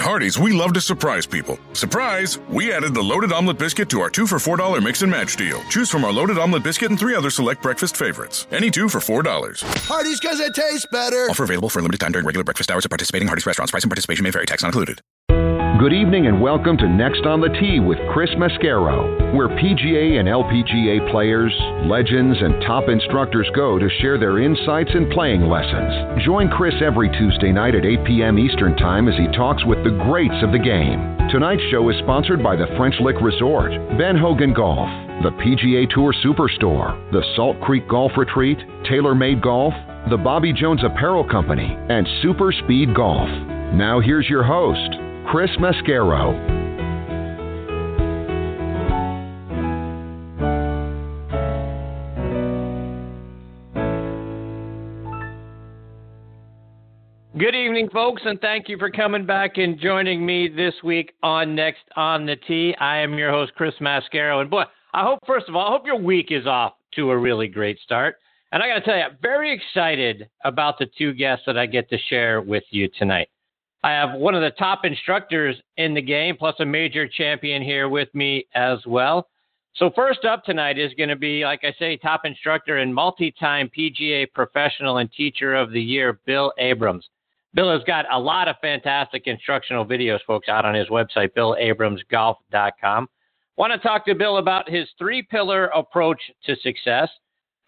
At Hardee's, we love to surprise people. Surprise! We added the loaded omelet biscuit to our two for $4 mix and match deal. Choose from our loaded omelet biscuit and three other select breakfast favorites. Any two for $4. Hardee's because it tastes better. Offer available for a limited time during regular breakfast hours at participating Hardee's restaurants. Price and participation may vary. Tax not included. Good evening and welcome to Next on the Tee with Chris Mascaro, where PGA and LPGA players, legends, and top instructors go to share their insights and playing lessons. Join Chris every Tuesday night at 8 p.m. Eastern Time as he talks with the greats of the game. Tonight's show is sponsored by the French Lick Resort, Ben Hogan Golf, the PGA Tour Superstore, the Salt Creek Golf Retreat, TaylorMade Golf, the Bobby Jones Apparel Company, and Super Speed Golf. Now here's your host, Chris Mascaro. Good evening, folks, and thank you for coming back and joining me this week on Next on the Tee. I am your host, Chris Mascaro. And boy, I hope, first of all, I hope your week is off to a really great start. And I got to tell you, I'm very excited about the two guests that I get to share with you tonight. I have one of the top instructors in the game, plus a major champion here with me as well. So, first up tonight is going to be, like I say, top instructor and multi time PGA professional and teacher of the year, Bill Abrams. Bill has got a lot of fantastic instructional videos, folks, out on his website, billabramsgolf.com. Want to talk to Bill about his three pillar approach to success.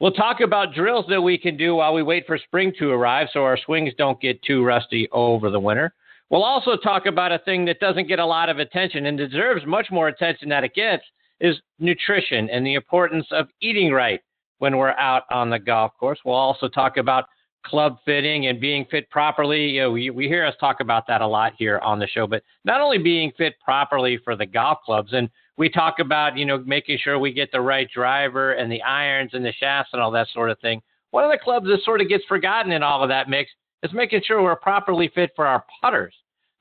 We'll talk about drills that we can do while we wait for spring to arrive so our swings don't get too rusty over the winter. We'll also talk about a thing that doesn't get a lot of attention and deserves much more attention than it gets is nutrition and the importance of eating right when we're out on the golf course. We'll also talk about club fitting and being fit properly. You know, we, we hear us talk about that a lot here on the show, but not only being fit properly for the golf clubs, and we talk about, you know, making sure we get the right driver and the irons and the shafts and all that sort of thing. One of the clubs that sort of gets forgotten in all of that mix is making sure we're properly fit for our putters.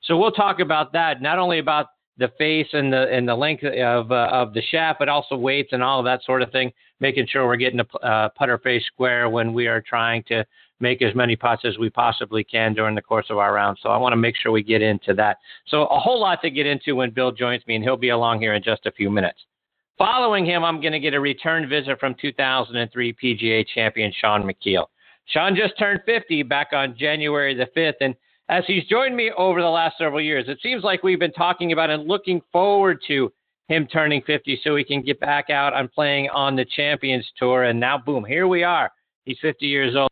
So we'll talk about that, not only about the face and the and the length of uh, of the shaft, but also weights and all of that sort of thing, making sure we're getting a uh, putter face square when we are trying to make as many putts as we possibly can during the course of our round. So I want to make sure we get into that. So a whole lot to get into when Bill joins me, and he'll be along here in just a few minutes. Following him, I'm going to get a return visit from 2003 PGA champion Shaun Micheel. Shaun just turned 50 back on January the 5th, and as he's joined me over the last several years. It seems like we've been talking about and looking forward to him turning 50 so he can get back out on playing on the Champions Tour. And now, boom, here we are. He's 50 years old,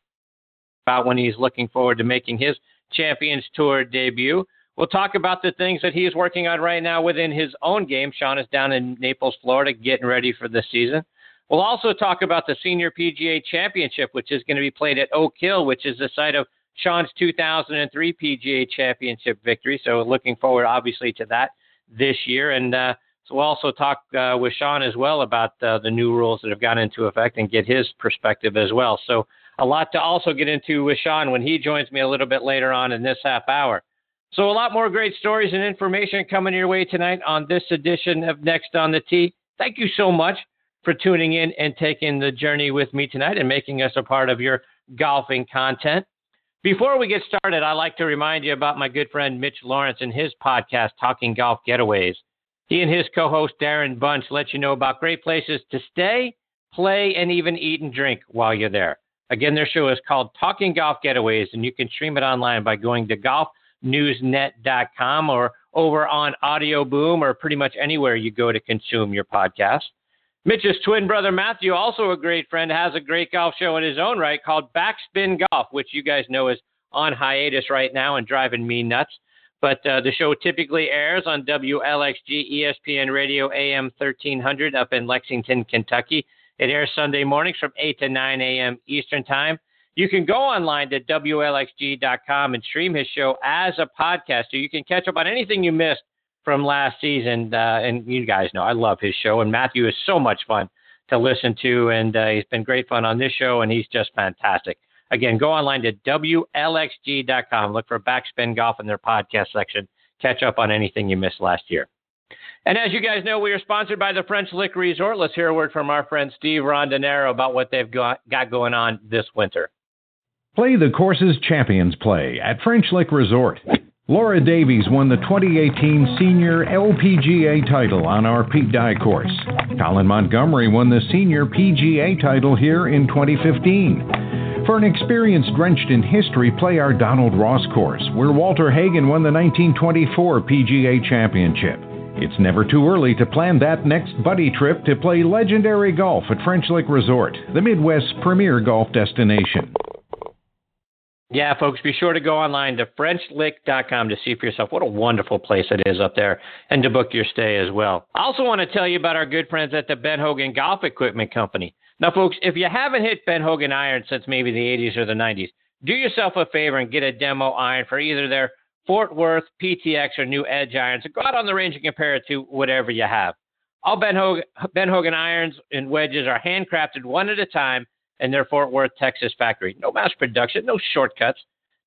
about when he's looking forward to making his Champions Tour debut. We'll talk about the things that he is working on right now within his own game. Shaun is down in Naples, Florida, getting ready for the season. We'll also talk about the Senior PGA Championship, which is going to be played at Oak Hill, which is the site of Shaun's 2003 PGA Championship victory. So looking forward, obviously, to that this year. And uh, so we'll also talk uh, with Shaun as well about uh, the new rules that have gone into effect and get his perspective as well. So a lot to also get into with Shaun when he joins me a little bit later on in this half hour. So a lot more great stories and information coming your way tonight on this edition of Next on the Tee. Thank you so much for tuning in and taking the journey with me tonight and making us a part of your golfing content. Before we get started, I'd like to remind you about my good friend Mitch Lawrence and his podcast, Talking Golf Getaways. He and his co host Darren Bunch let you know about great places to stay, play, and even eat and drink while you're there. Again, their show is called Talking Golf Getaways, and you can stream it online by going to golfnewsnet.com or over on Audio Boom or pretty much anywhere you go to consume your podcast. Mitch's twin brother Matthew, also a great friend, has a great golf show in his own right called Backspin Golf, which you guys know is on hiatus right now and driving me nuts. But uh, the show typically airs on WLXG ESPN Radio AM 1300 up in Lexington, Kentucky. It airs Sunday mornings from 8 to 9 a.m. Eastern Time. You can go online to WLXG.com and stream his show as a podcast, so you can catch up on anything you missed from last season. Uh, and you guys know I love his show, and Matthew is so much fun to listen to, and uh, he's been great fun on this show, and he's just fantastic. Again, go online to WLXG.com, look for Backspin Golf in their podcast section, catch up on anything you missed last year. And as you guys know, we are sponsored by the French Lick Resort. Let's hear a word from our friend Steve Rondinero about what they've got, got going on this winter. Play the courses champions play at French Lick Resort. Laura Davies won the 2018 Senior LPGA title on our Pete Dye course. Colin Montgomerie won the Senior PGA title here in 2015. For an experience drenched in history, play our Donald Ross course, where Walter Hagen won the 1924 PGA Championship. It's never too early to plan that next buddy trip to play legendary golf at French Lick Resort, the Midwest's premier golf destination. Yeah, folks, be sure to go online to FrenchLick.com to see for yourself what a wonderful place it is up there and to book your stay as well. I also want to tell you about our good friends at the Ben Hogan Golf Equipment Company. Now, folks, if you haven't hit Ben Hogan iron since maybe the 80s or the 90s, do yourself a favor and get a demo iron for either their Fort Worth, PTX, or new Edge irons. go out on the range and compare it to whatever you have. All Ben Hogan, ben Hogan irons and wedges are handcrafted one at a time in their Fort Worth, Texas factory. No mass production, no shortcuts.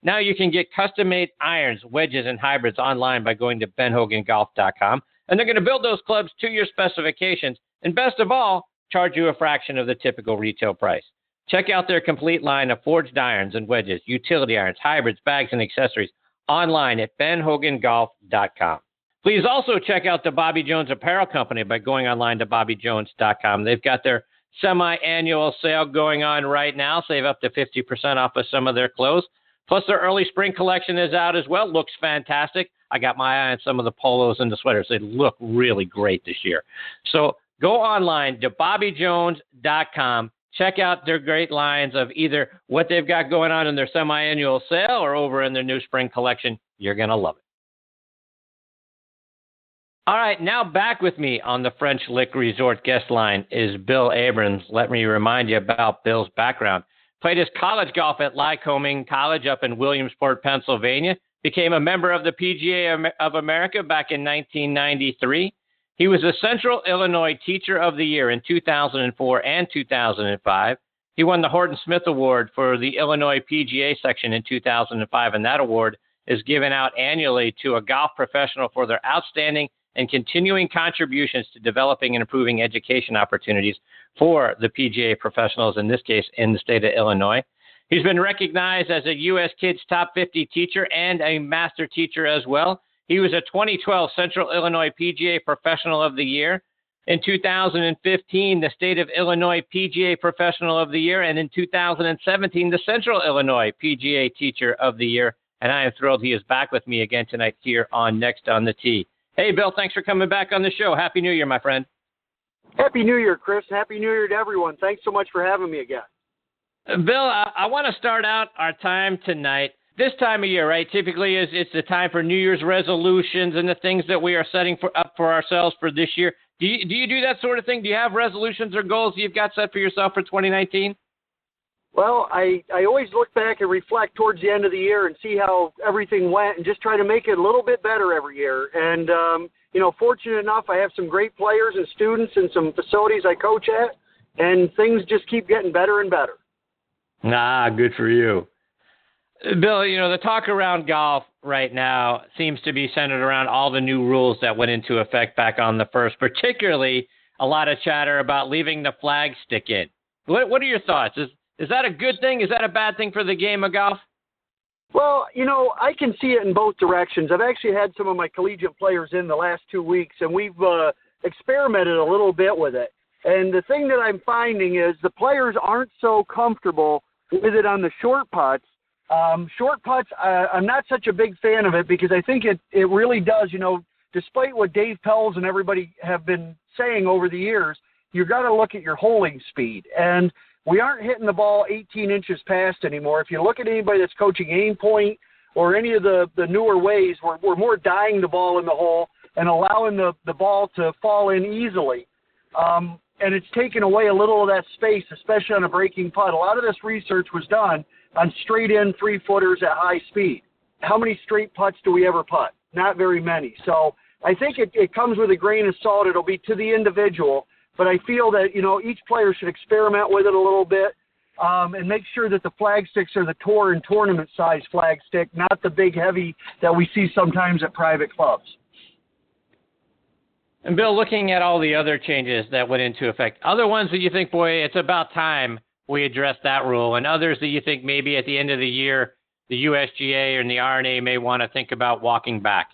Now you can get custom made irons, wedges, and hybrids online by going to benhogangolf.com. And they're going to build those clubs to your specifications. And best of all, charge you a fraction of the typical retail price. Check out their complete line of forged irons and wedges, utility irons, hybrids, bags, and accessories online at benhogangolf.com. Please also check out the Bobby Jones Apparel Company by going online to bobbyjones.com. They've got their semi annual sale going on right now. Save up to 50% off of some of their clothes. Plus, their early spring collection is out as well. Looks fantastic. I got my eye on some of the polos and the sweaters. They look really great this year. So go online to bobbyjones.com. Check out their great lines of either what they've got going on in their semi annual sale or over in their new spring collection. You're going to love it. All right, now back with me on the French Lick Resort guest line is Bill Abrams. Let me remind you about Bill's background. Played his college golf at Lycoming College up in Williamsport, Pennsylvania. Became a member of the PGA of America back in 1993. He was a Central Illinois Teacher of the Year in 2004 and 2005. He won the Horton Smith Award for the Illinois PGA section in 2005, and that award is given out annually to a golf professional for their outstanding and continuing contributions to developing and improving education opportunities for the PGA professionals, in this case, in the state of Illinois. He's been recognized as a U.S. Kids Top 50 teacher and a master teacher as well. He was a 2012 Central Illinois PGA Professional of the Year. In 2015, the State of Illinois PGA Professional of the Year, and in 2017, the Central Illinois PGA Teacher of the Year. And I am thrilled he is back with me again tonight here on Next on the Tee. Hey, Bill, thanks for coming back on the show. Happy New Year, my friend. Happy New Year, Chris. Happy New Year to everyone. Thanks so much for having me again. Uh, Bill, I, I want to start out our time tonight. This time of year, right? Typically, is it's the time for New Year's resolutions and the things that we are setting for, up for ourselves for this year. Do you, do you do that sort of thing? Do you have resolutions or goals you've got set for yourself for 2019? Well, I, I always look back and reflect towards the end of the year and see how everything went and just try to make it a little bit better every year. And, um, you know, fortunate enough, I have some great players and students and some facilities I coach at, and things just keep getting better and better. Nah, good for you. Bill, you know, the talk around golf right now seems to be centered around all the new rules that went into effect back on the first, particularly a lot of chatter about leaving the flag stick in. What, what are your thoughts? Is is that a good thing? Is that a bad thing for the game of golf? Well, you know, I can see it in both directions. I've actually had some of my collegiate players in the last two weeks, and we've uh, experimented a little bit with it. And the thing that I'm finding is the players aren't so comfortable with it on the short putts. Um, short putts, uh, I'm not such a big fan of it because I think it, it really does, you know, despite what Dave Pelz and everybody have been saying over the years, you've got to look at your holding speed. And we aren't hitting the ball 18 inches past anymore. If you look at anybody that's coaching aim point or any of the, the newer ways, we're, we're more dying the ball in the hole and allowing the, the ball to fall in easily. Um, and it's taken away a little of that space, especially on a breaking putt. A lot of this research was done on straight in three footers at high speed. How many straight putts do we ever putt? Not very many. So I think it, it comes with a grain of salt. It'll be to the individual. But I feel that you know each player should experiment with it a little bit um, and make sure that the flagsticks are the tour and tournament size flagstick, not the big heavy that we see sometimes at private clubs. And Bill, looking at all the other changes that went into effect, other ones that you think, boy, it's about time we address that rule, and others that you think maybe at the end of the year the USGA and the R&A may want to think about walking back?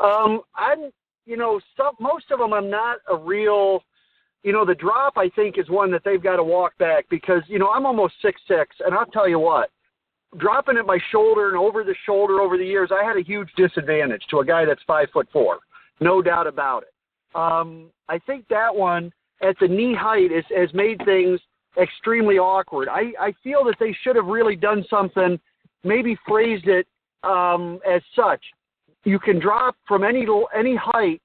Um, I'm, you know, some, most of them I'm not a real, you know, the drop I think is one that they've got to walk back because you know I'm almost six six, and I'll tell you what, dropping at my shoulder and over the shoulder over the years, I had a huge disadvantage to a guy that's five foot four, no doubt about it. Um, I think that one at the knee height is, has made things extremely awkward. I, I feel that they should have really done something, maybe phrased it um, as such. You can drop from any any height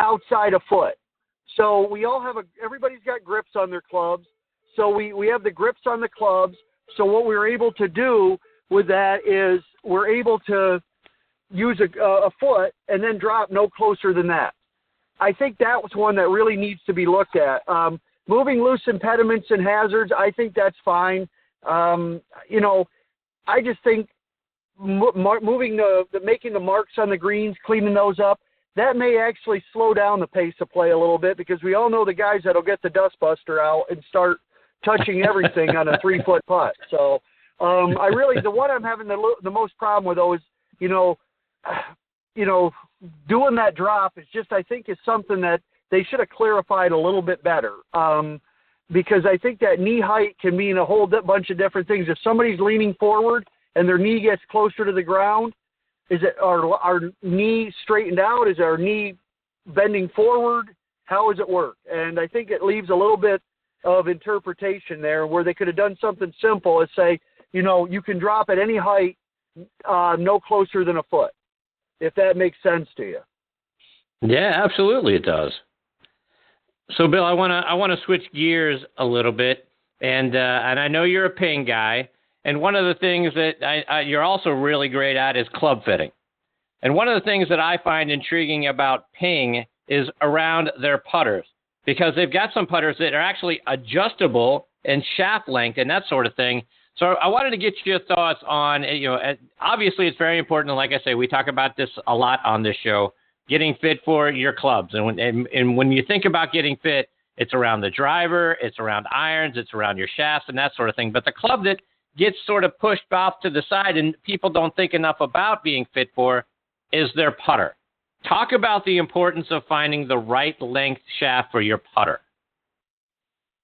outside a foot. So we all have a everybody's got grips on their clubs. So we, we have the grips on the clubs. So what we're able to do with that is we're able to use a, a foot and then drop no closer than that. I think that was one that really needs to be looked at. Um, moving loose impediments and hazards, I think that's fine. Um, you know, I just think moving the, the making the marks on the greens, cleaning those up, that may actually slow down the pace of play a little bit because we all know the guys that'll get the dustbuster out and start touching everything on a three foot putt. So um, I really the one I'm having the the most problem with though is you know, you know, doing that drop is just I think is something that they should have clarified a little bit better. Um, because I think that knee height can mean a whole bunch of different things. If somebody's leaning forward and their knee gets closer to the ground, is it our our knee straightened out? Is our knee bending forward? How does it work? And I think it leaves a little bit of interpretation there where they could have done something simple and say, you know, you can drop at any height uh, no closer than a foot, if that makes sense to you. Yeah, absolutely, it does. So, Bill, I want to I want to switch gears a little bit, and uh, and I know you're a ping guy, and one of the things that I, I, you're also really great at is club fitting. And one of the things that I find intriguing about ping is around their putters because they've got some putters that are actually adjustable and shaft length and that sort of thing. So I wanted to get your thoughts on, eh, you know, eh, obviously it's very important. And like I say, we talk about this a lot on this show getting fit for your clubs. And when, and, and when you think about getting fit, it's around the driver, it's around irons, it's around your shafts and that sort of thing. But the club that gets sort of pushed off to the side and people don't think enough about being fit for is their putter. Talk about the importance of finding the right length shaft for your putter.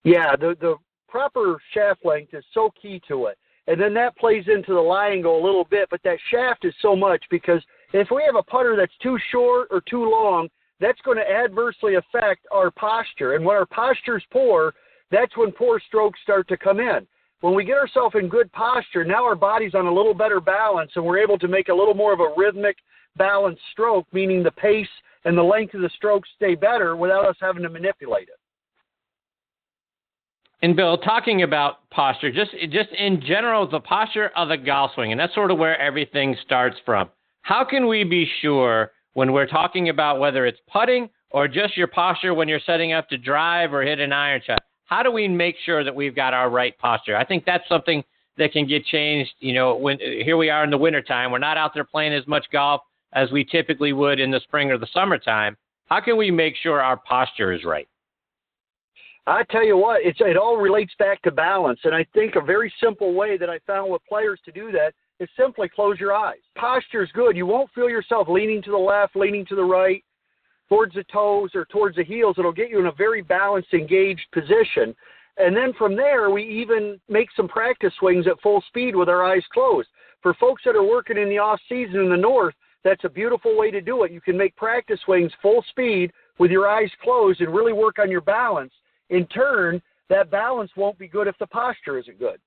Yeah, the the proper shaft length is so key to it. And then that plays into the lie angle a little bit, but that shaft is so much because if we have a putter that's too short or too long, that's going to adversely affect our posture. And when our posture's poor, that's when poor strokes start to come in. When we get ourselves in good posture, now our body's on a little better balance and we're able to make a little more of a rhythmic, balanced stroke, meaning the pace and the length of the stroke stay better without us having to manipulate it. And Bill, talking about posture, just just in general, the posture of the golf swing, and that's sort of where everything starts from. How can we be sure when we're talking about whether it's putting or just your posture when you're setting up to drive or hit an iron shot? How do we make sure that we've got our right posture? I think that's something that can get changed. You know, when here we are in the wintertime, we're not out there playing as much golf as we typically would in the spring or the summertime. How can we make sure our posture is right? I tell you what, it's, it all relates back to balance. And I think a very simple way that I found with players to do that is simply close your eyes. Posture is good. You won't feel yourself leaning to the left, leaning to the right, towards the toes or towards the heels. It'll get you in a very balanced, engaged position. And then from there, we even make some practice swings at full speed with our eyes closed. For folks that are working in the off season in the north, that's a beautiful way to do it. You can make practice swings full speed with your eyes closed and really work on your balance. In turn, that balance won't be good if the posture isn't good.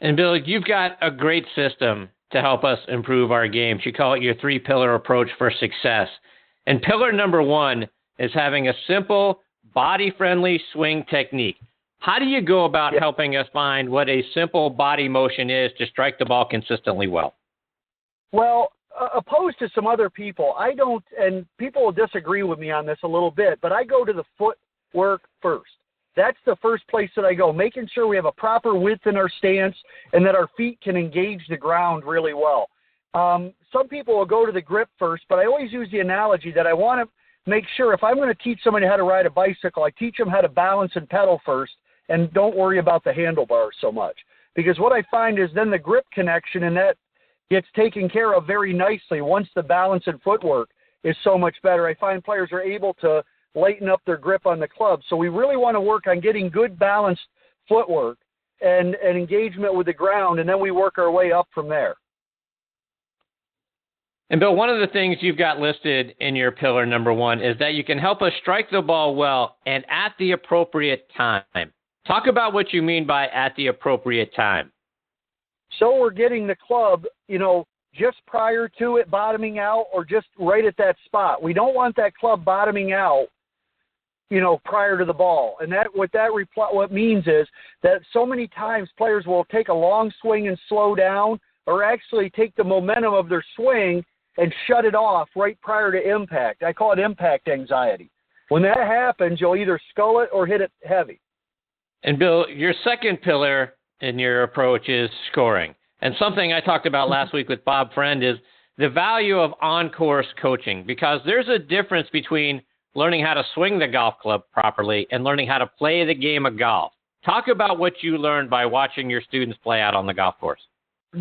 And Bill, you've got a great system to help us improve our games. You call it your three pillar approach for success. And pillar number one is having a simple, body friendly swing technique. How do you go about yeah. helping us find what a simple body motion is to strike the ball consistently well? Well, uh, opposed to some other people, I don't, and people will disagree with me on this a little bit, but I go to the footwork first. That's the first place that I go, making sure we have a proper width in our stance and that our feet can engage the ground really well. Um, some people will go to the grip first, but I always use the analogy that I want to make sure if I'm going to teach somebody how to ride a bicycle, I teach them how to balance and pedal first, and don't worry about the handlebars so much. Because what I find is then the grip connection and that gets taken care of very nicely once the balance and footwork is so much better. I find players are able to lighten up their grip on the club. So we really want to work on getting good balanced footwork and, and engagement with the ground, and then we work our way up from there. And Bill, one of the things you've got listed in your pillar number one is that you can help us strike the ball well and at the appropriate time. Talk about what you mean by at the appropriate time. So we're getting the club, you know, just prior to it bottoming out or just right at that spot. We don't want that club bottoming out, you know, prior to the ball. And that what that reply what means is that so many times players will take a long swing and slow down or actually take the momentum of their swing and shut it off right prior to impact. I call it impact anxiety. When that happens, you'll either skull it or hit it heavy. And Bill, your second pillar in your approach is scoring. And something I talked about last mm-hmm. week with Bob Friend is the value of on course coaching because there's a difference between learning how to swing the golf club properly and learning how to play the game of golf. Talk about what you learned by watching your students play out on the golf course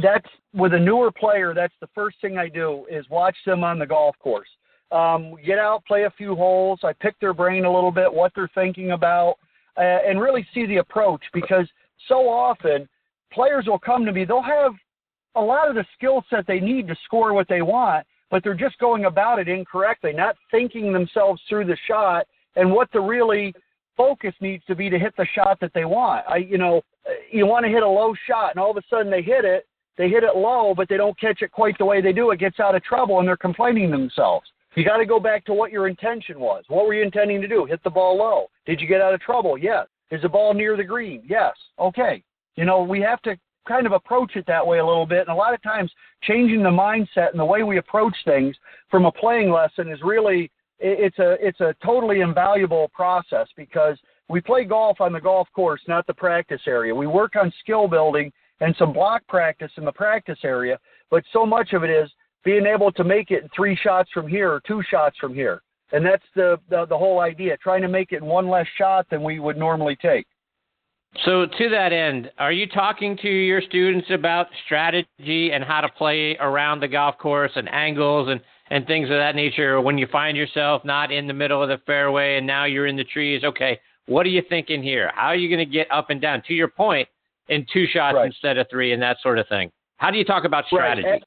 that's with a newer player. That's the first thing I do is watch them on the golf course. Um, get out, play a few holes. I pick their brain a little bit, what they're thinking about, uh, and really see the approach because so often players will come to me. They'll have a lot of the skill set they need to score what they want, but they're just going about it incorrectly, not thinking themselves through the shot and what the really focus needs to be to hit the shot that they want. I, you know, you want to hit a low shot, and all of a sudden they hit it, they hit it low, but they don't catch it quite the way they do. It gets out of trouble, and they're complaining themselves. You got to go back to what your intention was. What were you intending to do? Hit the ball low. Did you get out of trouble? Yes. Is the ball near the green? Yes. Okay. You know, we have to kind of approach it that way a little bit. And a lot of times, changing the mindset and the way we approach things from a playing lesson is really it's a it's a totally invaluable process because we play golf on the golf course, not the practice area. We work on skill building and some block practice in the practice area, but so much of it is being able to make it three shots from here or two shots from here. And that's the, the, the whole idea, trying to make it one less shot than we would normally take. So, to that end, are you talking to your students about strategy and how to play around the golf course and angles and, and things of that nature? When you find yourself not in the middle of the fairway and now you're in the trees, okay, what are you thinking here? How are you going to get up and down? To your point, in two shots right. instead of three and that sort of thing. How do you talk about strategy? Right.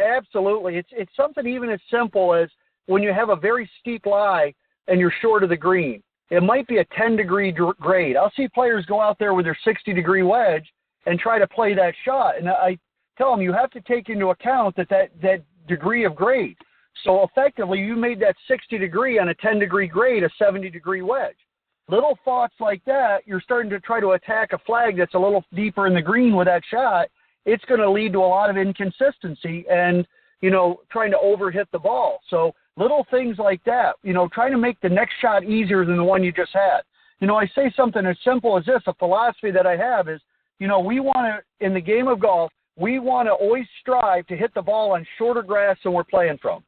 A- absolutely. It's it's something even as simple as when you have a very steep lie and you're short of the green. It might be a 10 degree grade. I'll see players go out there with their 60 degree wedge and try to play that shot. And I tell them you have to take into account that that, that degree of grade. So effectively, you made that 60 degree on a 10 degree grade a 70 degree wedge little thoughts like that, you're starting to try to attack a flag that's a little deeper in the green with that shot. It's going to lead to a lot of inconsistency and, you know, trying to overhit the ball. So little things like that, you know, trying to make the next shot easier than the one you just had. You know, I say something as simple as this a philosophy that I have is, you know, we want to, in the game of golf, we want to always strive to hit the ball on shorter grass than we're playing from.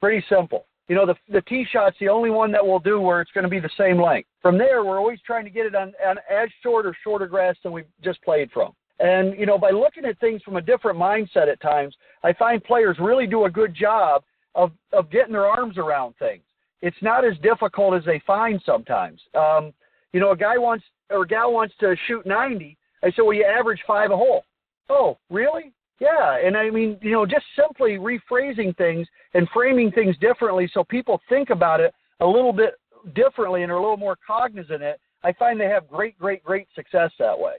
Pretty simple you know, the the tee shot's the only one that we'll do where it's going to be the same length. From there, we're always trying to get it on, on as short or shorter grass than we just played from. And you know, by looking at things from a different mindset at times, I find players really do a good job of of getting their arms around things. It's not as difficult as they find sometimes. Um, you know, a guy wants or a gal wants to shoot 90. I said, well, you average five a hole. Oh, really? Yeah, and I mean, you know, just simply rephrasing things and framing things differently so people think about it a little bit differently and are a little more cognizant of it, I find they have great, great, great success that way.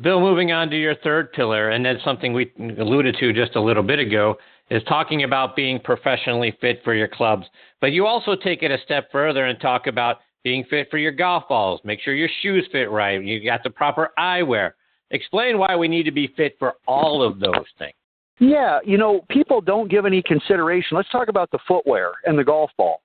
Bill, moving on to your third pillar, and that's something we alluded to just a little bit ago, is talking about being professionally fit for your clubs. But you also take it a step further and talk about being fit for your golf balls. Make sure your shoes fit right. You got the proper eyewear. Explain why we need to be fit for all of those things. Yeah, you know, people don't give any consideration. Let's talk about the footwear and the golf ball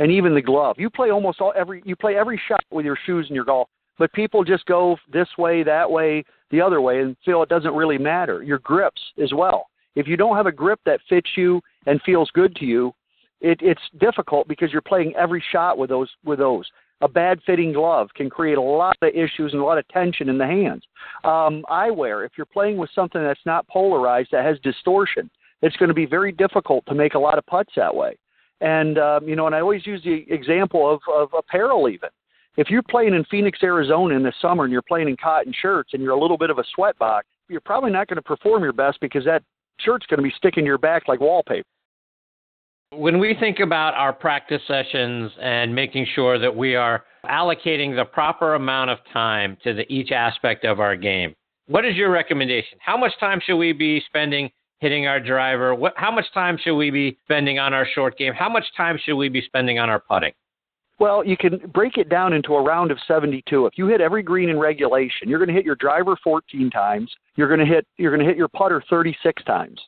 and even the glove. You play almost all every you play every shot with your shoes and your golf, but people just go this way, that way, the other way and feel it doesn't really matter. Your grips as well. If you don't have a grip that fits you and feels good to you, it, it's difficult because you're playing every shot with those with those. a bad fitting glove can create a lot of issues and a lot of tension in the hands. Um, eyewear, if you're playing with something that's not polarized, that has distortion, it's going to be very difficult to make a lot of putts that way. And um, you know, and I always use the example of, of apparel even. If you're playing in Phoenix, Arizona in the summer and you're playing in cotton shirts and you're a little bit of a sweatbox, you're probably not going to perform your best because that shirt's going to be sticking your back like wallpaper. When we think about our practice sessions and making sure that we are allocating the proper amount of time to the, each aspect of our game, what is your recommendation? How much time should we be spending hitting our driver? What, how much time should we be spending on our short game? How much time should we be spending on our putting? Well, you can break it down into a round of 72. If you hit every green in regulation, you're going to hit your driver 14 times. You're going to hit you're going to hit your putter 36 times.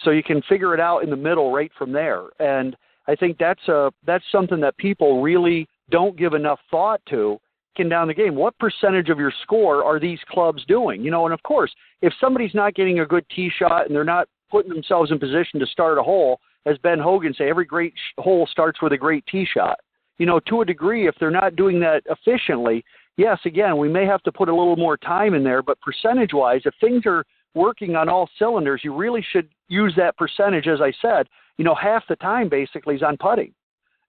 So you can figure it out in the middle right from there. And I think that's a that's something that people really don't give enough thought to in down the game. What percentage of your score are these clubs doing? You know, and of course, if somebody's not getting a good tee shot and they're not putting themselves in position to start a hole, as Ben Hogan say, every great hole starts with a great tee shot. You know, to a degree, if they're not doing that efficiently, yes, again, we may have to put a little more time in there. But percentage-wise, if things are working on all cylinders, you really should use that percentage. As I said, you know, half the time basically is on putting.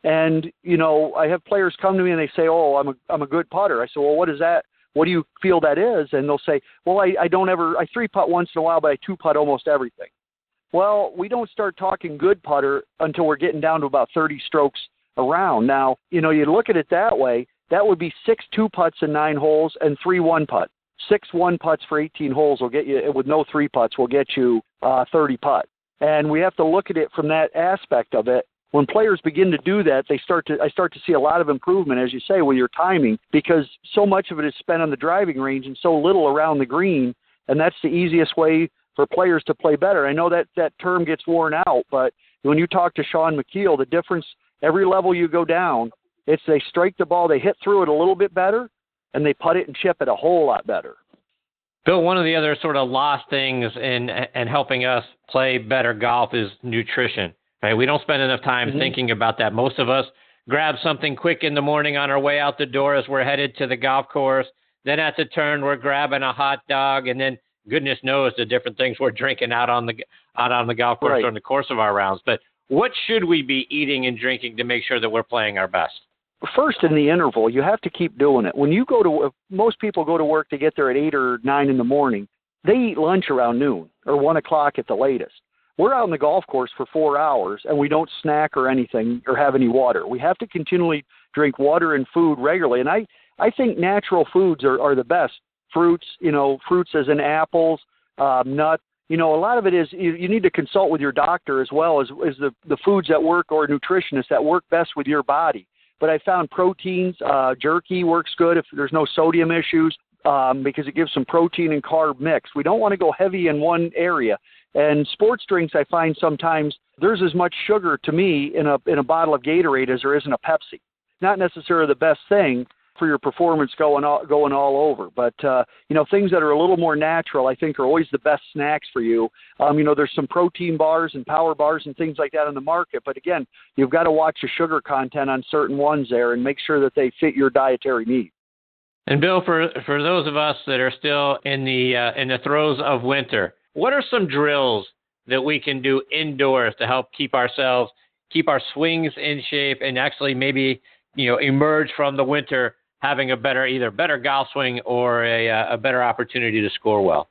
And you know, I have players come to me and they say, "Oh, I'm a I'm a good putter." I say, "Well, what is that? What do you feel that is?" And they'll say, "Well, I, I don't ever I three putt once in a while, but I two putt almost everything." Well, we don't start talking good putter until we're getting down to about 30 strokes around. Now, you know, you look at it that way, that would be six two putts in nine holes and three one putt. Six one putts for 18 holes will get you, with no three putts, will get you uh, 30 putt. And we have to look at it from that aspect of it when players begin to do that, they start to I start to see a lot of improvement, as you say, with your timing, because so much of it is spent on the driving range and so little around the green, and that's the easiest way for players to play better. I know that that term gets worn out, but when you talk to Shaun Micheel, the difference every level you go down, it's they strike the ball, they hit through it a little bit better, and they putt it and chip it a whole lot better. Bill, one of the other sort of lost things in and helping us play better golf is nutrition. Right? We don't spend enough time mm-hmm. thinking about that. Most of us grab something quick in the morning on our way out the door as we're headed to the golf course. Then at the turn, we're grabbing a hot dog, and then goodness knows the different things we're drinking out on the out on the golf course right. during the course of our rounds. But what should we be eating and drinking to make sure that we're playing our best? First, in the interval, you have to keep doing it. When you go to most people go to work to get there at eight or nine in the morning. They eat lunch around noon or one o'clock at the latest we're out on the golf course for four hours and we don't snack or anything or have any water. We have to continually drink water and food regularly. And I, I think natural foods are, are the best. Fruits, you know, fruits as in apples, um, nuts. You know, a lot of it is you, you need to consult with your doctor as well as, as the, the foods that work or nutritionists that work best with your body. But I found proteins, uh, jerky works good if there's no sodium issues um, because it gives some protein and carb mix. We don't want to go heavy in one area. And sports drinks, I find sometimes there's as much sugar to me in a in a bottle of Gatorade as there is in a Pepsi. Not necessarily the best thing for your performance going all, going all over, but uh, you know things that are a little more natural, I think, are always the best snacks for you. Um, you know, there's some protein bars and power bars and things like that on the market, but again, you've got to watch the sugar content on certain ones there and make sure that they fit your dietary needs. And Bill, for for those of us that are still in the uh, in the throes of winter, what are some drills that we can do indoors to help keep ourselves, keep our swings in shape, and actually maybe you know emerge from the winter having a better either better golf swing or a, a better opportunity to score well?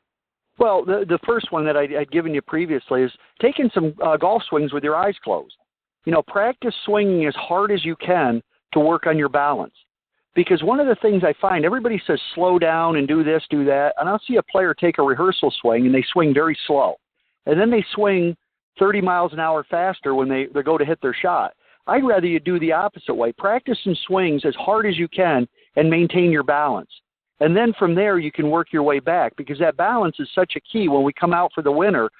Well, the the first one that I, would given you previously is taking some uh, golf swings with your eyes closed. You know, practice swinging as hard as you can to work on your balance. Because one of the things I find, everybody says slow down and do this, do that, and I'll see a player take a rehearsal swing and they swing very slow, and then they swing 30 miles an hour faster when they, they go to hit their shot. I'd rather you do the opposite way. Practice some swings as hard as you can and maintain your balance. And then from there, you can work your way back because that balance is such a key when we come out for the winter.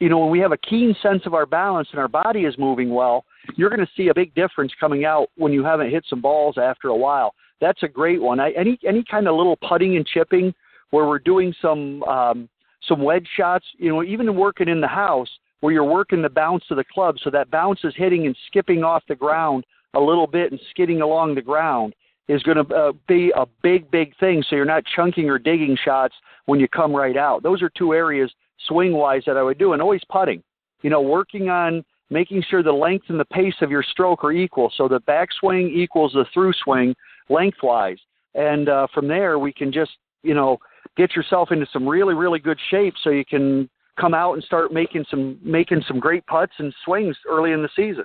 You know, when we have a keen sense of our balance and our body is moving well, you're going to see a big difference coming out when you haven't hit some balls after a while that's a great one. I, any any kind of little putting and chipping where we're doing some um, some wedge shots. You know, even working in the house where you're working the bounce of the club, so that bounce is hitting and skipping off the ground a little bit and skidding along the ground. Is going to uh, be a big, big thing. So you're not chunking or digging shots when you come right out. Those are two areas swing wise that I would do, and always putting. You know, working on making sure the length and the pace of your stroke are equal, so the backswing equals the through swing lengthwise, and uh, from there we can just you know get yourself into some really, really good shape so you can come out and start making some making some great putts and swings early in the season.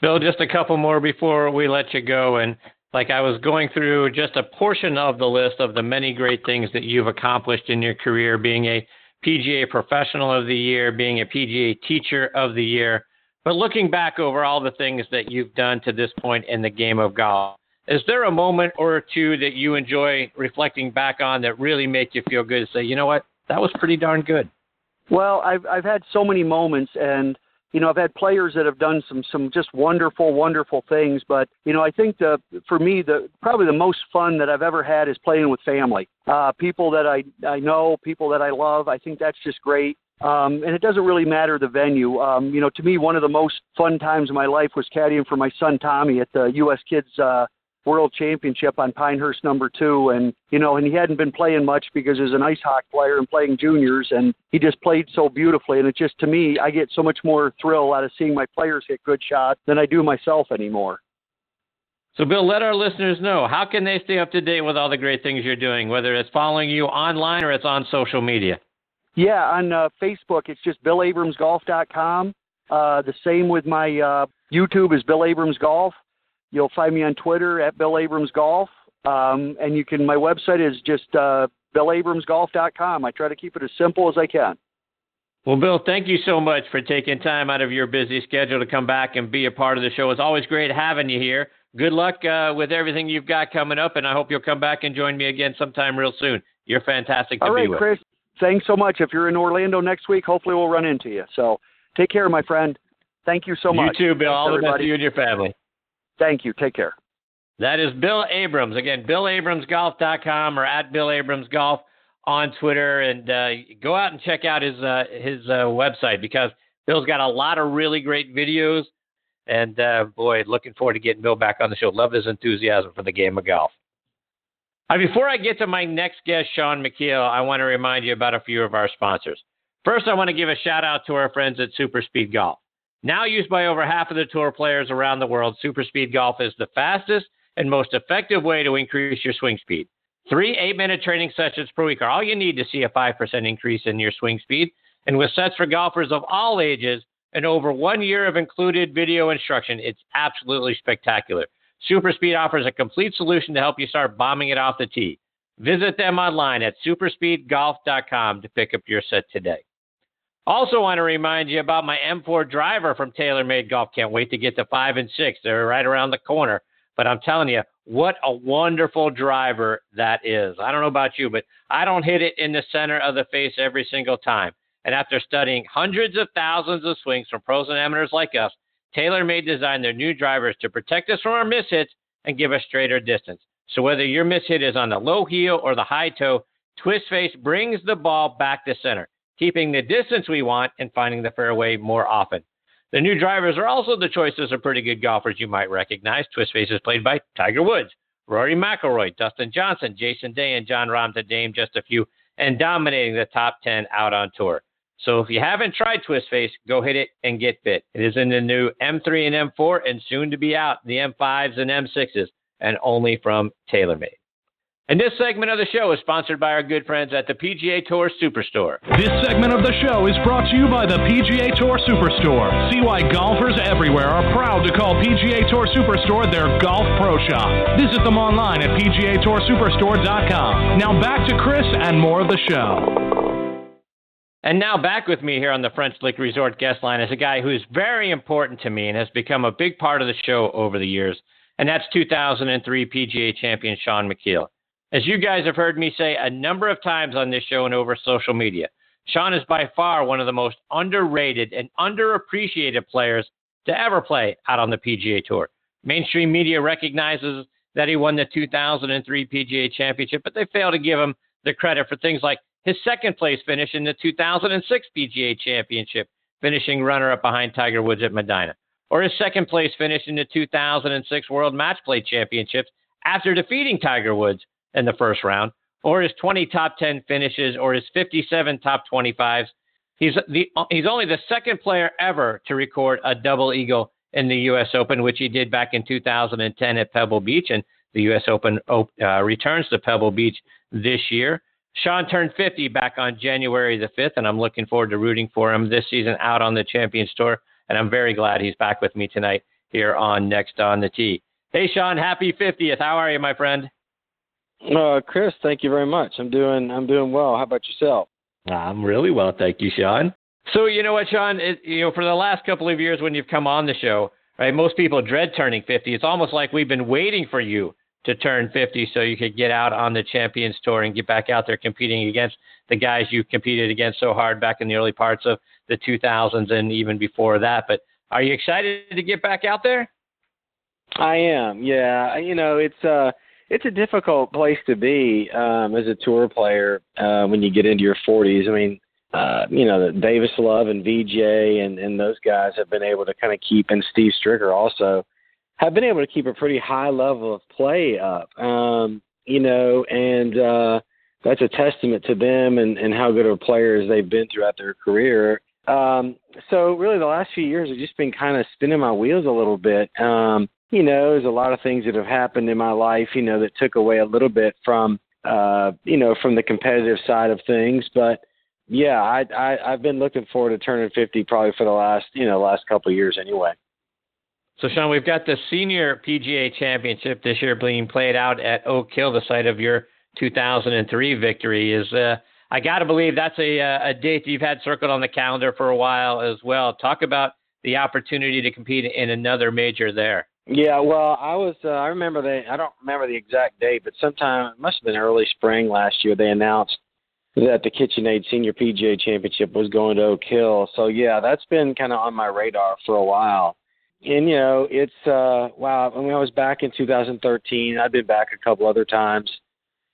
Bill, just a couple more before we let you go. And like I was going through just a portion of the list of the many great things that you've accomplished in your career, being a PGA Professional of the Year, being a PGA Teacher of the Year. But looking back over all the things that you've done to this point in the game of golf, is there a moment or two that you enjoy reflecting back on that really make you feel good? To say, you know what, that was pretty darn good. Well, I've I've had so many moments, and you know I've had players that have done some some just wonderful, wonderful things. But you know I think the for me the probably the most fun that I've ever had is playing with family, uh, people that I I know, people that I love. I think that's just great. Um, and it doesn't really matter the venue. Um, you know, to me, one of the most fun times of my life was caddying for my son Tommy at the U.S. Kids uh, World Championship on Pinehurst number two, and you know, and he hadn't been playing much because he was an ice hockey player and playing juniors, and he just played so beautifully. And it just to me, I get so much more thrill out of seeing my players hit good shots than I do myself anymore. So, Bill, let our listeners know how can they stay up to date with all the great things you're doing, whether it's following you online or it's on social media. Yeah, on uh, Facebook, it's just BillAbramsGolf.com. Uh, the same with my uh, YouTube is Bill Abrams Golf. You'll find me on Twitter at Bill Abrams Golf, um, and you can. My website is just uh, BillAbramsGolf.com. I try to keep it as simple as I can. Well, Bill, thank you so much for taking time out of your busy schedule to come back and be a part of the show. It's always great having you here. Good luck uh, with everything you've got coming up, and I hope you'll come back and join me again sometime real soon. You're fantastic to All right, be with. Chris. Thanks so much. If you're in Orlando next week, hopefully we'll run into you. So take care, my friend. Thank you so much. You too, Bill. Thanks, All the best to you and your family. Thank you. Take care. That is Bill Abrams. Again, BillAbramsGolf.com or at Bill Abrams Golf on Twitter, and uh, go out and check out his uh, his uh, website because Bill's got a lot of really great videos. And uh, boy, looking forward to getting Bill back on the show. Love his enthusiasm for the game of golf. Before I get to my next guest, Shaun Micheel, I want to remind you about a few of our sponsors. First, I want to give a shout out to our friends at Super Speed Golf. Now used by over half of the tour players around the world, Super Speed Golf is the fastest and most effective way to increase your swing speed. Three eight minute training sessions per week are all you need to see a 5% increase in your swing speed. And with sets for golfers of all ages and over one year of included video instruction, it's absolutely spectacular. Super Speed offers a complete solution to help you start bombing it off the tee. Visit them online at superspeedgolf.com to pick up your set today. Also, want to remind you about my M4 driver from TaylorMade Golf. Can't wait to get to five and six. They're right around the corner. But I'm telling you, what a wonderful driver that is. I don't know about you, but I don't hit it in the center of the face every single time. And after studying hundreds of thousands of swings from pros and amateurs like us, TaylorMade designed their new drivers to protect us from our mishits and give us straighter distance. So whether your mishit is on the low heel or the high toe, Twist Face brings the ball back to center, keeping the distance we want and finding the fairway more often. The new drivers are also the choices of pretty good golfers you might recognize. Twist Face is played by Tiger Woods, Rory McIlroy, Dustin Johnson, Jason Day, and Jon Rahm to name just a few, and dominating the top 10 out on tour. So if you haven't tried Twist Face, go hit it and get fit. It is in the new M3 and M4 and soon to be out the M5s and M6s and only from TaylorMade. And this segment of the show is sponsored by our good friends at the PGA Tour Superstore. This segment of the show is brought to you by the PGA Tour Superstore. See why golfers everywhere are proud to call PGA Tour Superstore their golf pro shop. Visit them online at PGATourSuperstore.com. Now back to Chris and more of the show. And now back with me here on the French Lick Resort guest line is a guy who's very important to me and has become a big part of the show over the years, and that's 2003 PGA champion Shaun Micheel. As you guys have heard me say a number of times on this show and over social media, Shaun is by far one of the most underrated and underappreciated players to ever play out on the PGA Tour. Mainstream media recognizes that he won the 2003 PGA Championship, but they fail to give him the credit for things like his second place finish in the 2006 PGA Championship, finishing runner up behind Tiger Woods at Medinah, or his second place finish in the 2006 World Match Play Championships after defeating Tiger Woods in the first round, or his 20 top 10 finishes, or his 57 top 25s. He's the he's only the second player ever to record a double eagle in the U.S. Open, which he did back in 2010 at Pebble Beach, and the U.S. Open uh, returns to Pebble Beach this year. Shaun turned 50 back on January the 5th, and I'm looking forward to rooting for him this season out on the Champions Tour. And I'm very glad he's back with me tonight here on Next on the Tee. Hey, Shaun, happy 50th. How are you, my friend? Uh, Chris, thank you very much. I'm doing I'm doing well. How about yourself? I'm really well, thank you, Shaun. So you know what, Shaun? It, you know, for the last couple of years when you've come on the show, right? Most people dread turning 50. It's almost like we've been waiting for you to turn 50 so you could get out on the Champions Tour and get back out there competing against the guys you competed against so hard back in the early parts of the 2000s and even before that. But are you excited to get back out there? I am. Yeah, you know, it's uh it's a difficult place to be um as a tour player uh when you get into your 40s. I mean, uh, you know, the Davis Love and VJ and and those guys have been able to kind of keep and Steve Stricker also have been able to keep a pretty high level of play up. Um, you know, and uh, that's a testament to them and, and how good of players they've been throughout their career. Um, so really, the last few years have just been kind of spinning my wheels a little bit. Um, you know, there's a lot of things that have happened in my life, you know, that took away a little bit from, uh, you know, from the competitive side of things. But yeah, I, I I've been looking forward to turning 50 probably for the last, you know, last couple of years anyway. So, Shaun, we've got the Senior PGA Championship this year being played out at Oak Hill, the site of your 2003 victory. Is uh, I got to believe that's a, uh, a date that you've had circled on the calendar for a while as well. Talk about the opportunity to compete in another major there. Yeah, well, I was uh, I remember they I don't remember the exact date, but sometime it must have been early spring last year they announced that the KitchenAid Senior PGA Championship was going to Oak Hill. So yeah, that's been kind of on my radar for a while. And you know it's uh wow i mean i was back in 2013 i've been back a couple other times.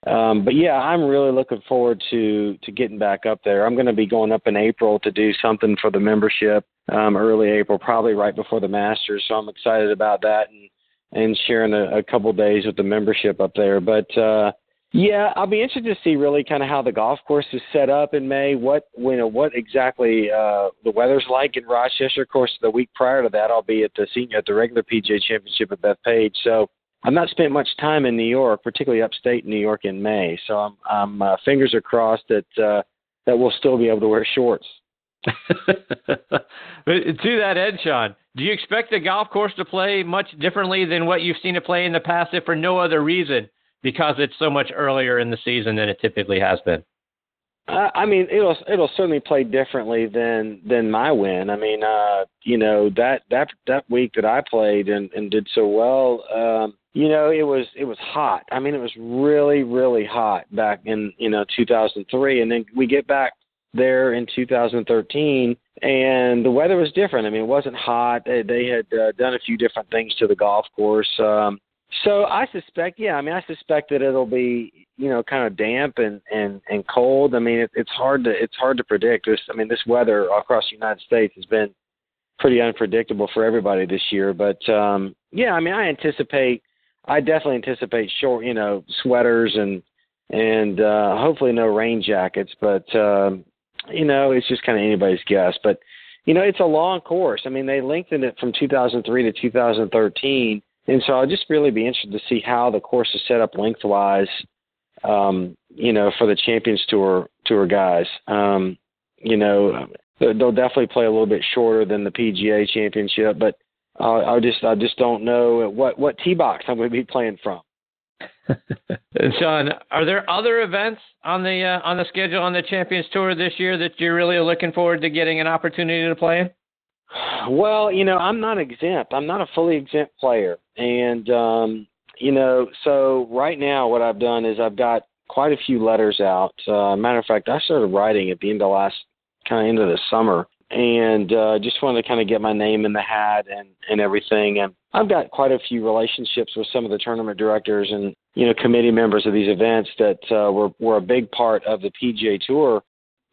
Um but yeah i'm really looking forward to to getting back up there. I'm going to be going up in april to do something for the membership um early april probably right before the masters so i'm excited about that and and sharing a, a couple days with the membership up there but uh yeah, I'll be interested to see really kind of how the golf course is set up in May. What you know, what exactly uh, the weather's like in Rochester. Of course, the week prior to that, I'll be at the senior at the regular PGA Championship at Bethpage. So I've not spent much time in New York, particularly upstate New York in May. So I'm, I'm uh, fingers are crossed that uh, that we'll still be able to wear shorts. to that end, Shaun, do you expect the golf course to play much differently than what you've seen it play in the past, if for no other reason? because it's so much earlier in the season than it typically has been? I mean, it'll it'll certainly play differently than than my win. I mean, uh, you know that that that week that I played and and did so well. Um, you know, it was it was hot. I mean, it was really really hot back in you know 2003, and then we get back there in 2013 and the weather was different i mean it wasn't hot they, they had uh, done a few different things to the golf course um so I suspect, yeah, I mean, I suspect that it'll be, you know, kind of damp and and and cold. I mean, it, it's hard to it's hard to predict. This, I mean, this weather across the United States has been pretty unpredictable for everybody this year. But um yeah, I mean, I anticipate, I definitely anticipate short, you know, sweaters and and uh hopefully no rain jackets. But um, you know, it's just kind of anybody's guess. But you know, it's a long course. I mean, they lengthened it from 2003 to 2013 and so I'll just really be interested to see how the course is set up lengthwise, um, you know, for the Champions Tour tour guys. Um, you know, they'll definitely play a little bit shorter than the PGA Championship, but I, I just I just don't know what what tee box I'm going to be playing from. And Shaun, are there other events on the uh, on the schedule on the Champions Tour this year that you're really looking forward to getting an opportunity to play in? Well, you know, I'm not exempt. I'm not a fully exempt player. And um, you know, so right now what I've done is I've got quite a few letters out. Uh, matter of fact, I started writing at the end of the last kind of end of the summer and uh, just wanted to kind of get my name in the hat and and everything. And I've got quite a few relationships with some of the tournament directors and you know committee members of these events that uh, were were a big part of the PGA Tour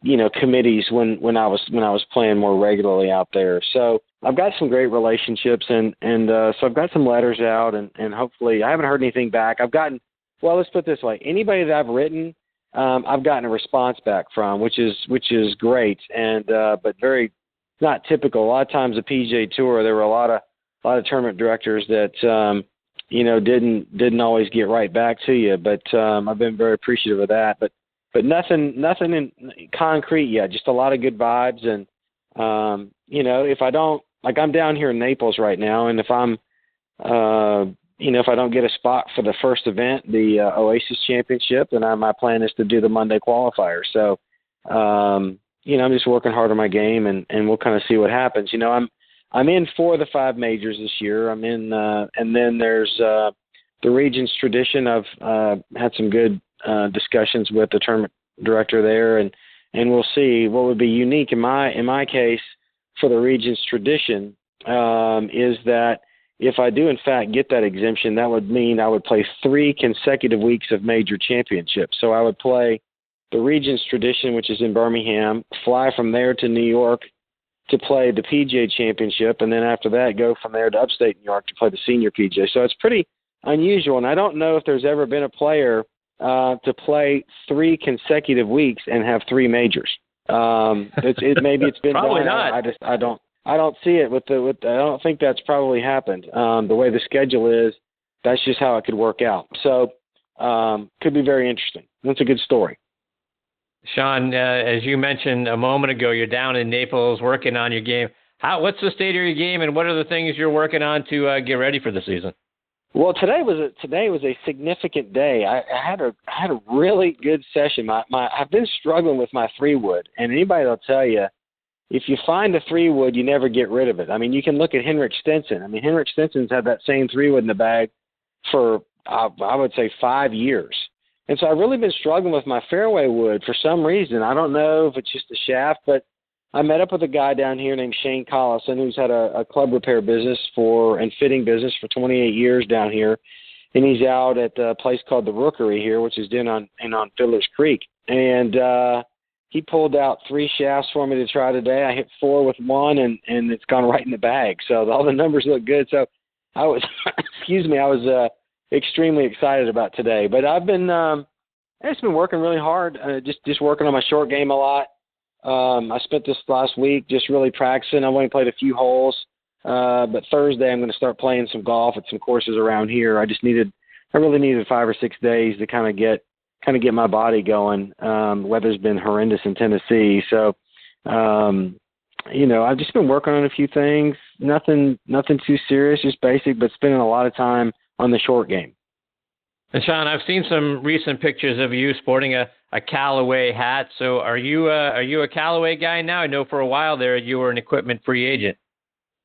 you know committees when when I was when I was playing more regularly out there. So I've got some great relationships and and uh, so I've got some letters out and and hopefully I haven't heard anything back. I've gotten well, let's put it this way: anybody that I've written, um, I've gotten a response back from, which is which is great and uh, but very not typical. A lot of times the PGA Tour, there were a lot of a lot of tournament directors that um, you know didn't didn't always get right back to you, but um, I've been very appreciative of that. But but nothing nothing in concrete yet. Just a lot of good vibes, and um, you know, if I don't like, I'm down here in Naples right now, and if I'm uh, you know, if I don't get a spot for the first event, the uh, Oasis Championship, then I, my plan is to do the Monday qualifier. So, um, you know, I'm just working hard on my game, and and we'll kind of see what happens. You know, I'm I'm in four of the five majors this year. I'm in, uh, and then there's uh, the Regions Tradition. I've uh, had some good uh, discussions with the tournament director there, and and we'll see what would be unique in my in my case for the Regions Tradition um, is that if I do in fact get that exemption, that would mean I would play three consecutive weeks of major championships. So I would play the Regions Tradition, which is in Birmingham, fly from there to New York to play the PGA Championship, and then after that, go from there to upstate New York to play the Senior PGA. So it's pretty unusual, and I don't know if there's ever been a player uh, to play three consecutive weeks and have three majors. Um, it's, it maybe it's been probably done. not. I, I just I don't I don't see it with the with. The, I don't think that's probably happened. Um, the way the schedule is, that's just how it could work out. So um, could be very interesting. That's a good story. Shaun, uh, as you mentioned a moment ago, you're down in Naples working on your game. How? What's the state of your game, and what are the things you're working on to uh, get ready for the season? Well, today was a, today was a significant day. I, I had a I had a really good session. My my I've been struggling with my three wood, and anybody will tell you, if you find a three wood, you never get rid of it. I mean, you can look at Henrik Stenson. I mean, Henrik Stenson's had that same three wood in the bag for uh, I would say five years. And so I've really been struggling with my fairway wood for some reason. I don't know if it's just the shaft, but I met up with a guy down here named Shane Collison who's had a, a club repair business for and fitting business for 28 years down here, and he's out at a place called the Rookery here, which is in on in on Fiddler's Creek, and uh, he pulled out three shafts for me to try today. I hit four with one, and and it's gone right in the bag. So all the numbers look good. So I was, excuse me, I was. uh extremely excited about today. But I've been um, I've been working really hard, uh, just just working on my short game a lot. Um, I spent this last week just really practicing. I've only played a few holes, uh, but Thursday I'm going to start playing some golf at some courses around here. I just needed, I really needed five or six days to kind of get kind of get my body going. Um, weather's been horrendous in Tennessee, so um, you know I've just been working on a few things. Nothing nothing too serious, just basic, but spending a lot of time on the short game. And Shaun, I've seen some recent pictures of you sporting a, a Callaway hat. So are you a, are you a Callaway guy now? I know for a while there you were an equipment free agent.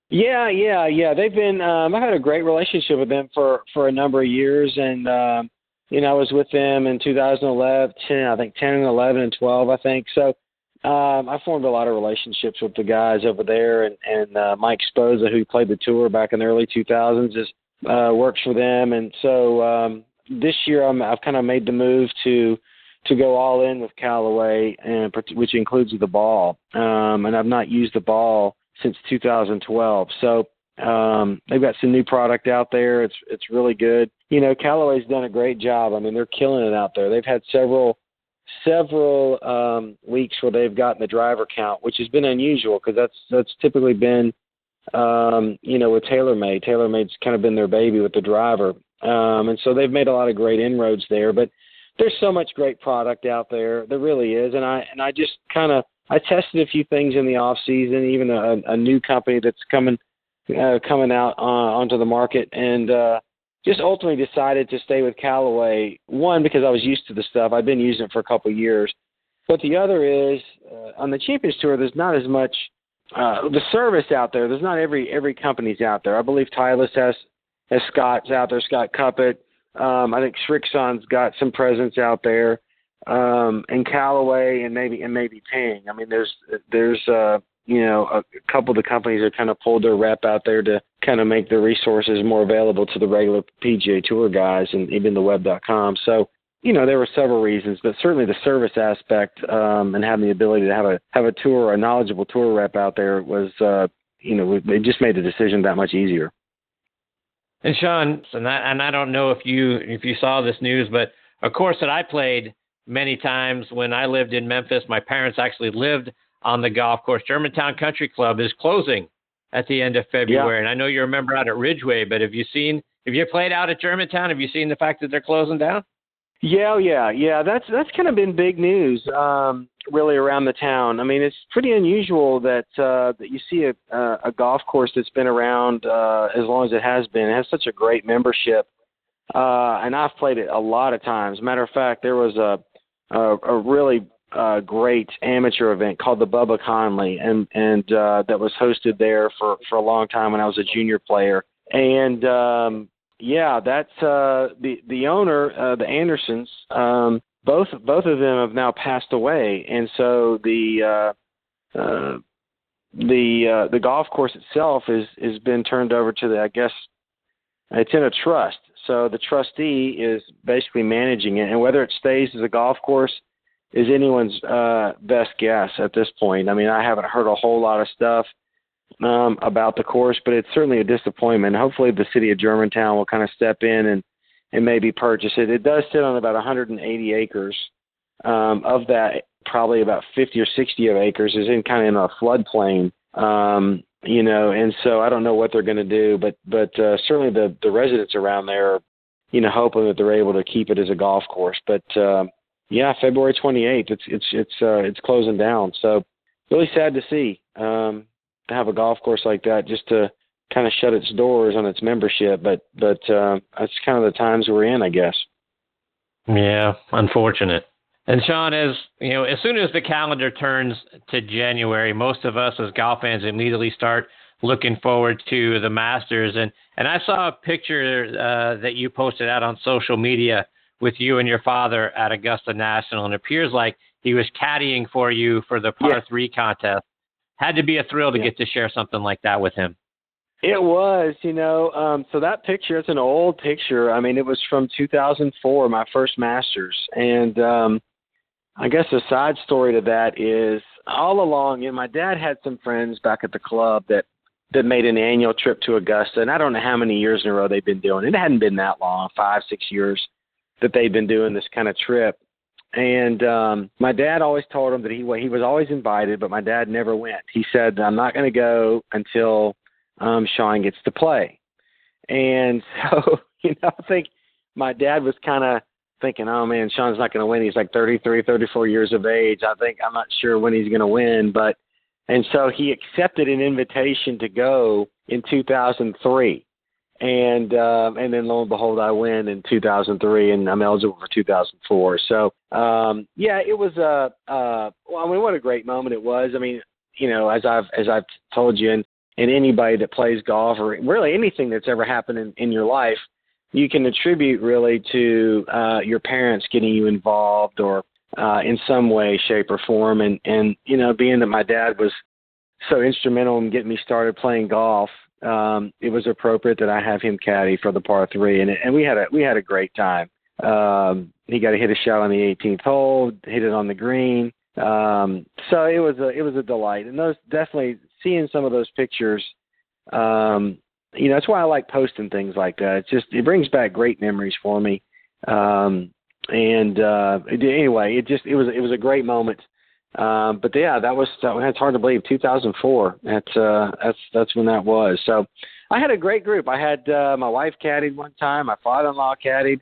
Yeah, yeah, yeah. They've been. Um, I've had a great relationship with them for for a number of years, and um, you know, I was with them in 2011, 10, I think 10 and 11 and 12, I think. So um, I formed a lot of relationships with the guys over there, and and uh, Mike Sposa, who played the tour back in the early 2000s, is uh, works for them, and so um, this year I'm, I've kind of made the move to to go all in with Callaway, and which includes the ball. Um, and I've not used the ball since 2012. So um, they've got some new product out there. It's it's really good. You know, Callaway's done a great job. I mean, they're killing it out there. They've had several several um, weeks where they've gotten the driver count, which has been unusual because that's that's typically been um, you know, with TaylorMade. TaylorMade's kind of been their baby with the driver. Um, and so they've made a lot of great inroads there. But there's so much great product out there. There really is. And I and I just kind of I tested a few things in the off season, even a, a new company that's coming uh, coming out uh, onto the market, and uh, just ultimately decided to stay with Callaway. One because I was used to the stuff. I've been using it for a couple of years. But the other is uh, on the Champions Tour. There's not as much uh, the service out there. There's not every every company's out there. I believe Titleist has has Scott's out there, Scott Cuppet. Um, I think Srixon's got some presence out there, um, and Callaway, and maybe and maybe Ping. I mean, there's there's uh, you know a couple of the companies that kind of pulled their rep out there to kind of make the resources more available to the regular PGA Tour guys and even the Web.com. So you know, there were several reasons, but certainly the service aspect um, and having the ability to have a have a tour, a knowledgeable tour rep out there was, uh, you know, it just made the decision that much easier. And Shaun, and I, and I don't know if you if you saw this news, but a course that I played many times when I lived in Memphis, my parents actually lived on the golf course. Germantown Country Club is closing at the end of February, yeah. and I know you're a member out at Ridgeway, but have you seen? Have you played out at Germantown? Have you seen the fact that they're closing down? Yeah, oh, yeah, yeah. That's that's kind of been big news, um, really around the town. I mean, it's pretty unusual that uh, that you see a, uh, a golf course that's been around uh, as long as it has been. It has such a great membership, uh, and I've played it a lot of times. Matter of fact, there was a a, a really uh, great amateur event called the Bubba Conlee, and and uh, that was hosted there for for a long time when I was a junior player. And um, yeah, that's uh, the the owner, uh, the Andersons. Um, both both of them have now passed away, and so the uh, uh, the uh, the golf course itself is has been turned over to the I guess it's in a trust. So the trustee is basically managing it, and whether it stays as a golf course is anyone's uh, best guess at this point. I mean, I haven't heard a whole lot of stuff um, about the course, but it's certainly a disappointment. Hopefully, the city of Germantown will kind of step in and and maybe purchase it. It does sit on about 180 acres. Um, of that, probably about 50 or 60 of acres is in kind of in a floodplain. Um, you know, and so I don't know what they're going to do, but but uh, certainly the the residents around there, are, you know, hoping that they're able to keep it as a golf course. But uh, yeah, February 28th, it's it's it's uh, it's closing down. So really sad to see. Um, to have a golf course like that just to kind of shut its doors on its membership. But but uh, that's kind of the times we're in, I guess. Yeah, unfortunate. And Shaun, as you know, as soon as the calendar turns to January, most of us as golf fans immediately start looking forward to the Masters. And and I saw a picture uh, that you posted out on social media with you and your father at Augusta National, and it appears like he was caddying for you for the par yeah. three contest. Had to be a thrill to yeah. get to share something like that with him. It was, you know, um, so that picture, it's an old picture. I mean, it was from 2004, my first Masters. And um, I guess a side story to that is all along, you know, my dad had some friends back at the club that that made an annual trip to Augusta, and I don't know how many years in a row they've been doing it. It hadn't been that long, five, six years that they've been doing this kind of trip. And um my dad always told him that he he was always invited, but my dad never went. He said, "I'm not going to go until um Shaun gets to play." And so, you know, I think my dad was kind of thinking, "Oh man, Shaun's not going to win. He's like 33, 34 years of age. I think I'm not sure when he's going to win, but and so he accepted an invitation to go in 2003 and um, and then lo and behold, I win in 2003, and I'm eligible for 2004. So um, yeah, it was a uh, uh, well, I mean, what a great moment it was. I mean, you know, as I've as I've told you, and and anybody that plays golf or really anything that's ever happened in, in your life, you can attribute really to uh, your parents getting you involved or uh, in some way, shape, or form. And and you know, being that my dad was so instrumental in getting me started playing golf um, it was appropriate that I have him caddy for the par three, and and we had a we had a great time. Um, he got to hit a shot on the 18th hole, hit it on the green. Um, so it was a it was a delight, and those definitely seeing some of those pictures. Um, you know, that's why I like posting things like that. It's just it brings back great memories for me. Um, and uh, anyway, it just it was it was a great moment um, but yeah, that was that's hard to believe. 2004. That's uh, that's that's when that was. So I had a great group. I had uh, my wife caddied one time. My father-in-law caddied.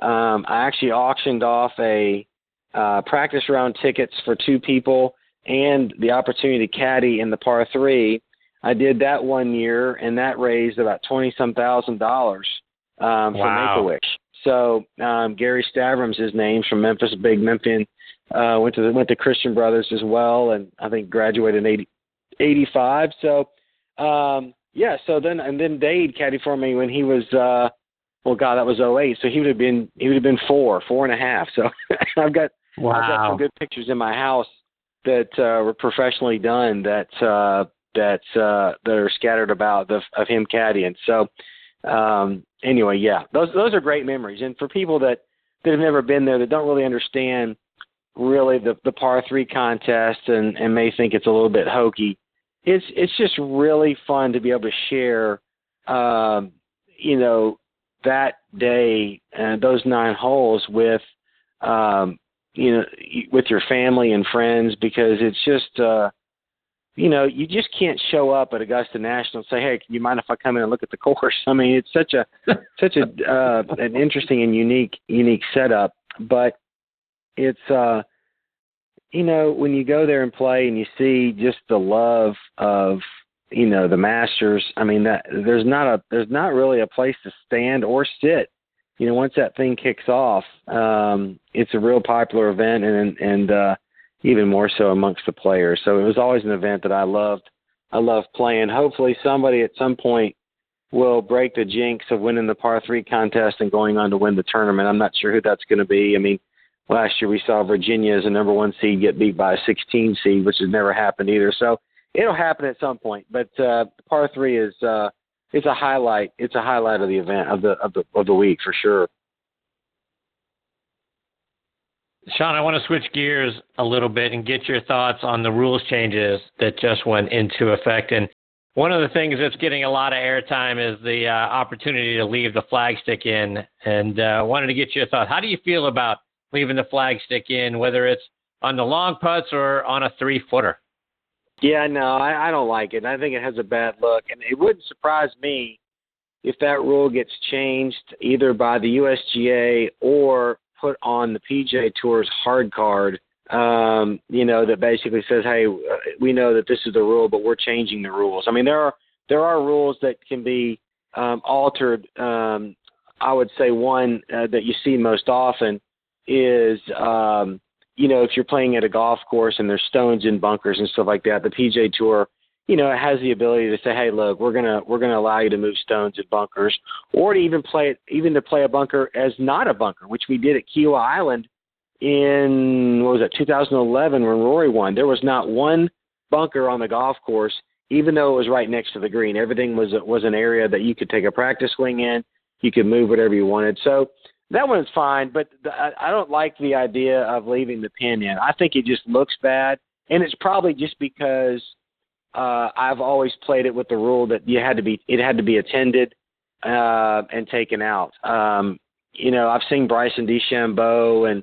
Um, I actually auctioned off a uh, practice round tickets for two people and the opportunity to caddy in the par three. I did that one year, and that raised about twenty some thousand dollars um, for. Make a Wish. So um, Gary Stavrum's his name from Memphis, big Memphian uh, went to the, went to Christian Brothers as well, and I think graduated in 80, 85. So um, yeah, so then and then Dade caddy for me when he was uh, well, God, that was 08. So he would have been he would have been four, four and a half. So I've got wow. I've got some good pictures in my house that uh, were professionally done that uh, that uh, that are scattered about the, of him caddying. So um, anyway, yeah, those those are great memories. And for people that that have never been there that don't really understand really the the par three contest and and may think it's a little bit hokey. It's it's just really fun to be able to share, um, you know, that day and those nine holes with, um, you know, with your family and friends because it's just. uh you know, you just can't show up at Augusta National and say, "Hey, you mind if I come in and look at the course?" I mean, it's such a such a uh, an interesting and unique unique setup, but it's uh, you know, when you go there and play and you see just the love of you know the Masters. I mean, that there's not a there's not really a place to stand or sit. You know, once that thing kicks off, um, it's a real popular event, and and uh, even more so amongst the players. So it was always an event that I loved. I loved playing. Hopefully, somebody at some point will break the jinx of winning the par three contest and going on to win the tournament. I'm not sure who that's going to be. I mean, last year we saw Virginia as a number one seed get beat by a 16 seed, which has never happened either. So it'll happen at some point. But uh, par three is uh, it's a highlight. It's a highlight of the event of the of the of the week for sure. Shaun, I want to switch gears a little bit and get your thoughts on the rules changes that just went into effect. And one of the things that's getting a lot of airtime is the uh, opportunity to leave the flagstick in. And uh, wanted to get your thoughts. How do you feel about leaving the flagstick in, whether it's on the long putts or on a three footer? Yeah, no, I, I don't like it. I think it has a bad look, and it wouldn't surprise me if that rule gets changed either by the USGA or put on the PGA Tour's hard card, um, you know, that basically says, "Hey, we know that this is the rule, but we're changing the rules." I mean, there are there are rules that can be um, altered. Um, I would say one uh, that you see most often is, um, you know, if you're playing at a golf course and there's stones in bunkers and stuff like that, the PGA Tour you know, it has the ability to say, "Hey, look, we're gonna we're gonna allow you to move stones at bunkers, or to even play it, even to play a bunker as not a bunker, which we did at Kiawah Island in what was it, 2011 when Rory won. There was not one bunker on the golf course, even though it was right next to the green. Everything was was an area that you could take a practice swing in. You could move whatever you wanted. So that one's fine, but the, I, I don't like the idea of leaving the pin in. I think it just looks bad, and it's probably just because uh, I've always played it with the rule that you had to be it had to be attended uh, and taken out. Um, you know, I've seen Bryson DeChambeau and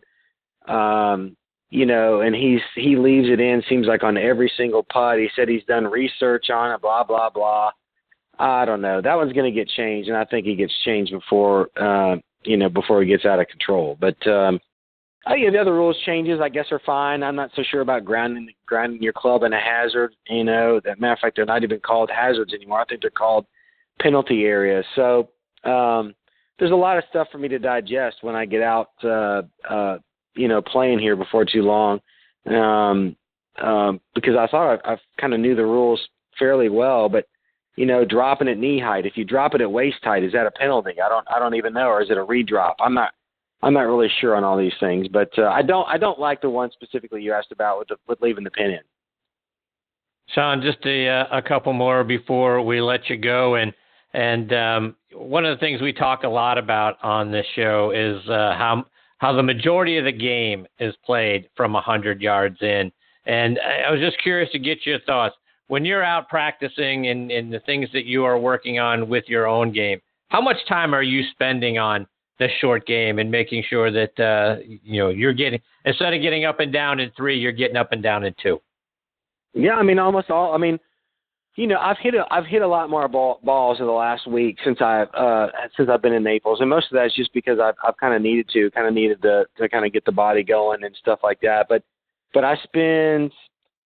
um, you know, and he's he leaves it in. Seems like on every single putt. He said he's done research on it. Blah blah blah. I don't know. That one's going to get changed, and I think it gets changed before uh, you know before it gets out of control. But um, Oh yeah, the other rules changes I guess are fine. I'm not so sure about grounding grounding your club in a hazard. You know, that matter of fact, they're not even called hazards anymore. I think they're called penalty areas. So um, there's a lot of stuff for me to digest when I get out, uh, uh, you know, playing here before too long. Um, um, because I thought I, I kind of knew the rules fairly well, but you know, dropping at knee height. If you drop it at waist height, is that a penalty? I don't, I don't even know, or is it a redrop? I'm not I'm not really sure on all these things, but uh, I don't I don't like the one specifically you asked about with the, with leaving the pin in. Shaun, just a, uh, a couple more before we let you go, and and um, one of the things we talk a lot about on this show is uh, how how the majority of the game is played from hundred yards in, and I was just curious to get your thoughts when you're out practicing and, and the things that you are working on with your own game. How much time are you spending on the short game and making sure that uh, you know you're getting instead of getting up and down in three, you're getting up and down in two. Yeah, I mean almost all. I mean, you know, I've hit a, I've hit a lot more ball, balls in the last week since I've uh, since I've been in Naples, and most of that is just because I've I've kind of needed to, kind of needed to to kind of get the body going and stuff like that. But but I spend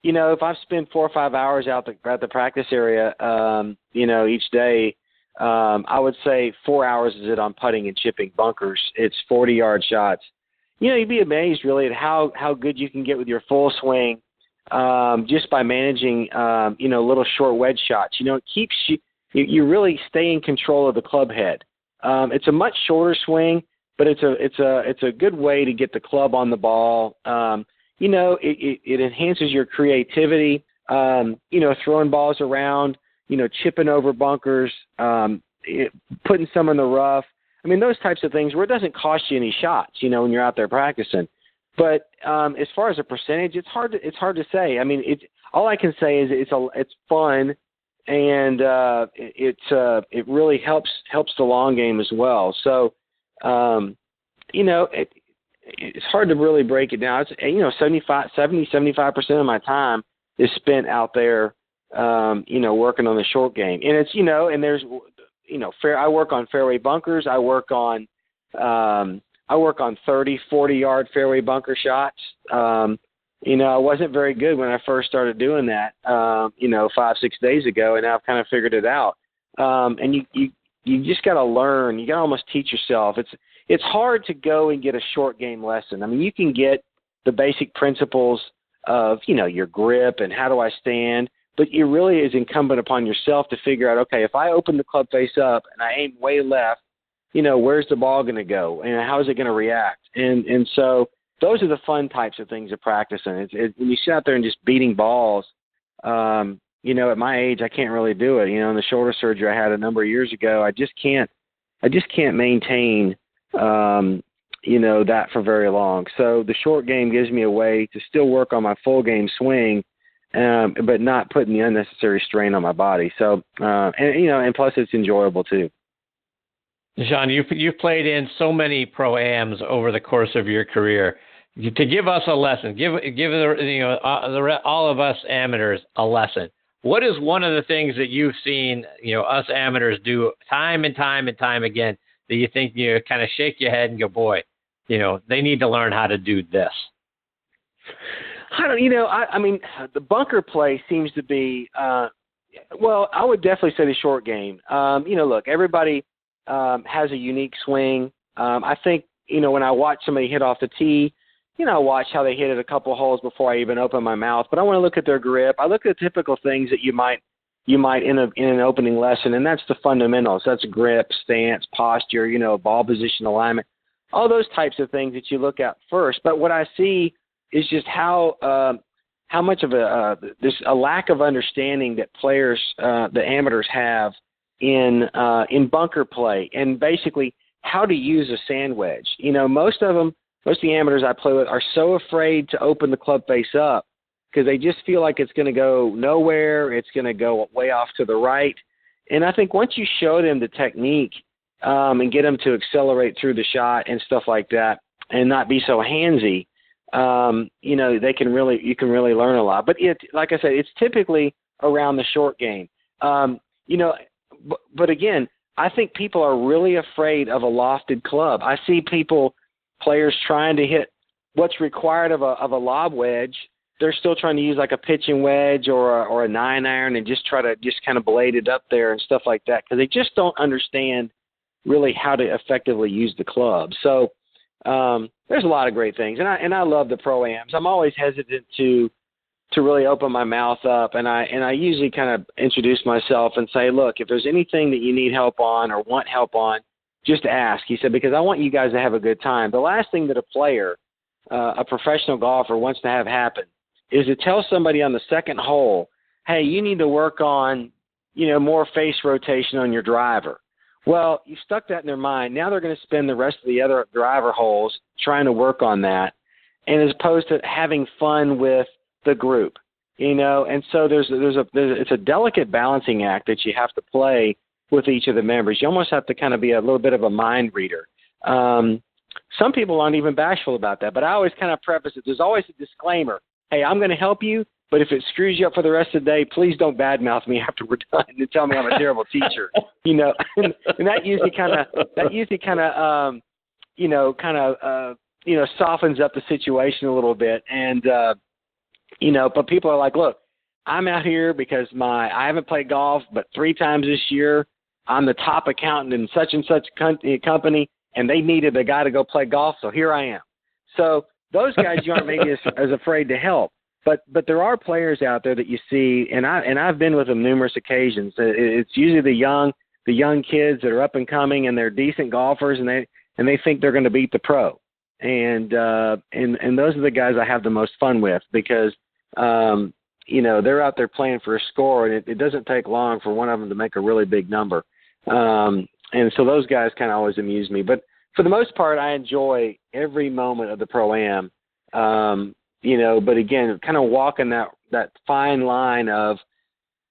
you know, if I've spent four or five hours out the, at the practice area, um, you know, each day, um, I would say four hours is it on putting and chipping bunkers. It's 40 yard shots. You know, you'd be amazed really at how how good you can get with your full swing um, just by managing um, you know little short wedge shots. You know, it keeps you you, you really stay in control of the club head. Um, it's a much shorter swing, but it's a it's a it's a good way to get the club on the ball. Um, you know, it, it, it enhances your creativity. Um, you know, throwing balls around you know, chipping over bunkers, um, it, putting some in the rough. I mean, those types of things where it doesn't cost you any shots, you know, when you're out there practicing. But um, as far as a percentage, it's hard to it's hard to say. I mean, it all I can say is it's a it's fun, and uh, it it's uh, it really helps helps the long game as well. So, um, you know, it, it's hard to really break it down. It's you know 75, 70, 75 percent of my time is spent out there, um, you know, working on the short game, and it's you know, and there's you know, fair. I work on fairway bunkers. I work on um, I work on 30, 40 yard fairway bunker shots. Um, you know, I wasn't very good when I first started doing that. Um, you know, five six days ago, and I've kind of figured it out. Um, and you you you just got to learn. You got to almost teach yourself. It's it's hard to go and get a short game lesson. I mean, you can get the basic principles of you know your grip and how do I stand, but it really is incumbent upon yourself to figure out. Okay, if I open the club face up and I aim way left, you know, where's the ball going to go and how is it going to react? And and so those are the fun types of things of practicing. It's it, when you sit out there and just beating balls. Um, you know, at my age, I can't really do it. You know, in the shoulder surgery I had a number of years ago, I just can't. I just can't maintain, um, you know, that for very long. So the short game gives me a way to still work on my full game swing, um, but not putting the unnecessary strain on my body. So, uh, and you know, and plus it's enjoyable too. John, you've you've played in so many pro ams over the course of your career. To give us a lesson, give give the you know uh, the, all of us amateurs a lesson. What is one of the things that you've seen you know us amateurs do time and time and time again that you think you kind of shake your head and go, boy, you know they need to learn how to do this. I don't, you know, I, I mean, the bunker play seems to be, uh, well, I would definitely say the short game. Um, you know, look, everybody um, has a unique swing. Um, I think you know when I watch somebody hit off the tee, you know I watch how they hit it a couple holes before I even open my mouth. But I want to look at their grip. I look at the typical things that you might you might in a in an opening lesson, and that's the fundamentals. That's grip, stance, posture, you know, ball position alignment, all those types of things that you look at first. But what I see is just how uh, how much of a uh, there's a lack of understanding that players, uh, the amateurs have in uh, in bunker play and basically how to use a sand wedge. You know, most of them, most of the amateurs I play with are so afraid to open the club face up because they just feel like it's going to go nowhere. It's going to go way off to the right. And I think once you show them the technique um, and get them to accelerate through the shot and stuff like that, and not be so handsy, um, you know, they can really you can really learn a lot. But it, like I said, it's typically around the short game. Um, you know, but, but again, I think people are really afraid of a lofted club. I see people, players trying to hit what's required of a of a lob wedge. They're still trying to use like a pitching wedge or a, or a nine iron and just try to just kind of blade it up there and stuff like that because they just don't understand really how to effectively use the club. So um, there's a lot of great things, and I and I love the pro ams. I'm always hesitant to to really open my mouth up and I and I usually kind of introduce myself and say, look, if there's anything that you need help on or want help on, just ask. He said because I want you guys to have a good time. The last thing that a player, uh, a professional golfer wants to have happen is to tell somebody on the second hole, hey, you need to work on, you know, more face rotation on your driver. Well, you stuck that in their mind. Now they're going to spend the rest of the other driver holes trying to work on that, and as opposed to having fun with the group, you know. And so there's there's a there's, it's a delicate balancing act that you have to play with each of the members. You almost have to kind of be a little bit of a mind reader. Um, some people aren't even bashful about that, but I always kind of preface it. There's always a disclaimer. Hey, I'm going to help you, but if it screws you up for the rest of the day, please don't badmouth me after we're done and tell me I'm a terrible teacher. You know, and, and that usually kind of that usually kind of um, you know kind of uh, you know softens up the situation a little bit. And uh, you know, but people are like, look, I'm out here because my I haven't played golf but three times this year. I'm the top accountant in such and such company, and they needed a guy to go play golf, so here I am. So those guys you aren't maybe as, as afraid to help, but but there are players out there that you see, and I and I've been with them numerous occasions. It's usually the young the young kids that are up and coming, and they're decent golfers, and they and they think they're going to beat the pro, and uh, and and those are the guys I have the most fun with because um, you know, they're out there playing for a score, and it, it doesn't take long for one of them to make a really big number. Um, and so those guys kind of always amuse me. But for the most part, I enjoy every moment of the pro am. Um, you know, but again, kind of walking that that fine line of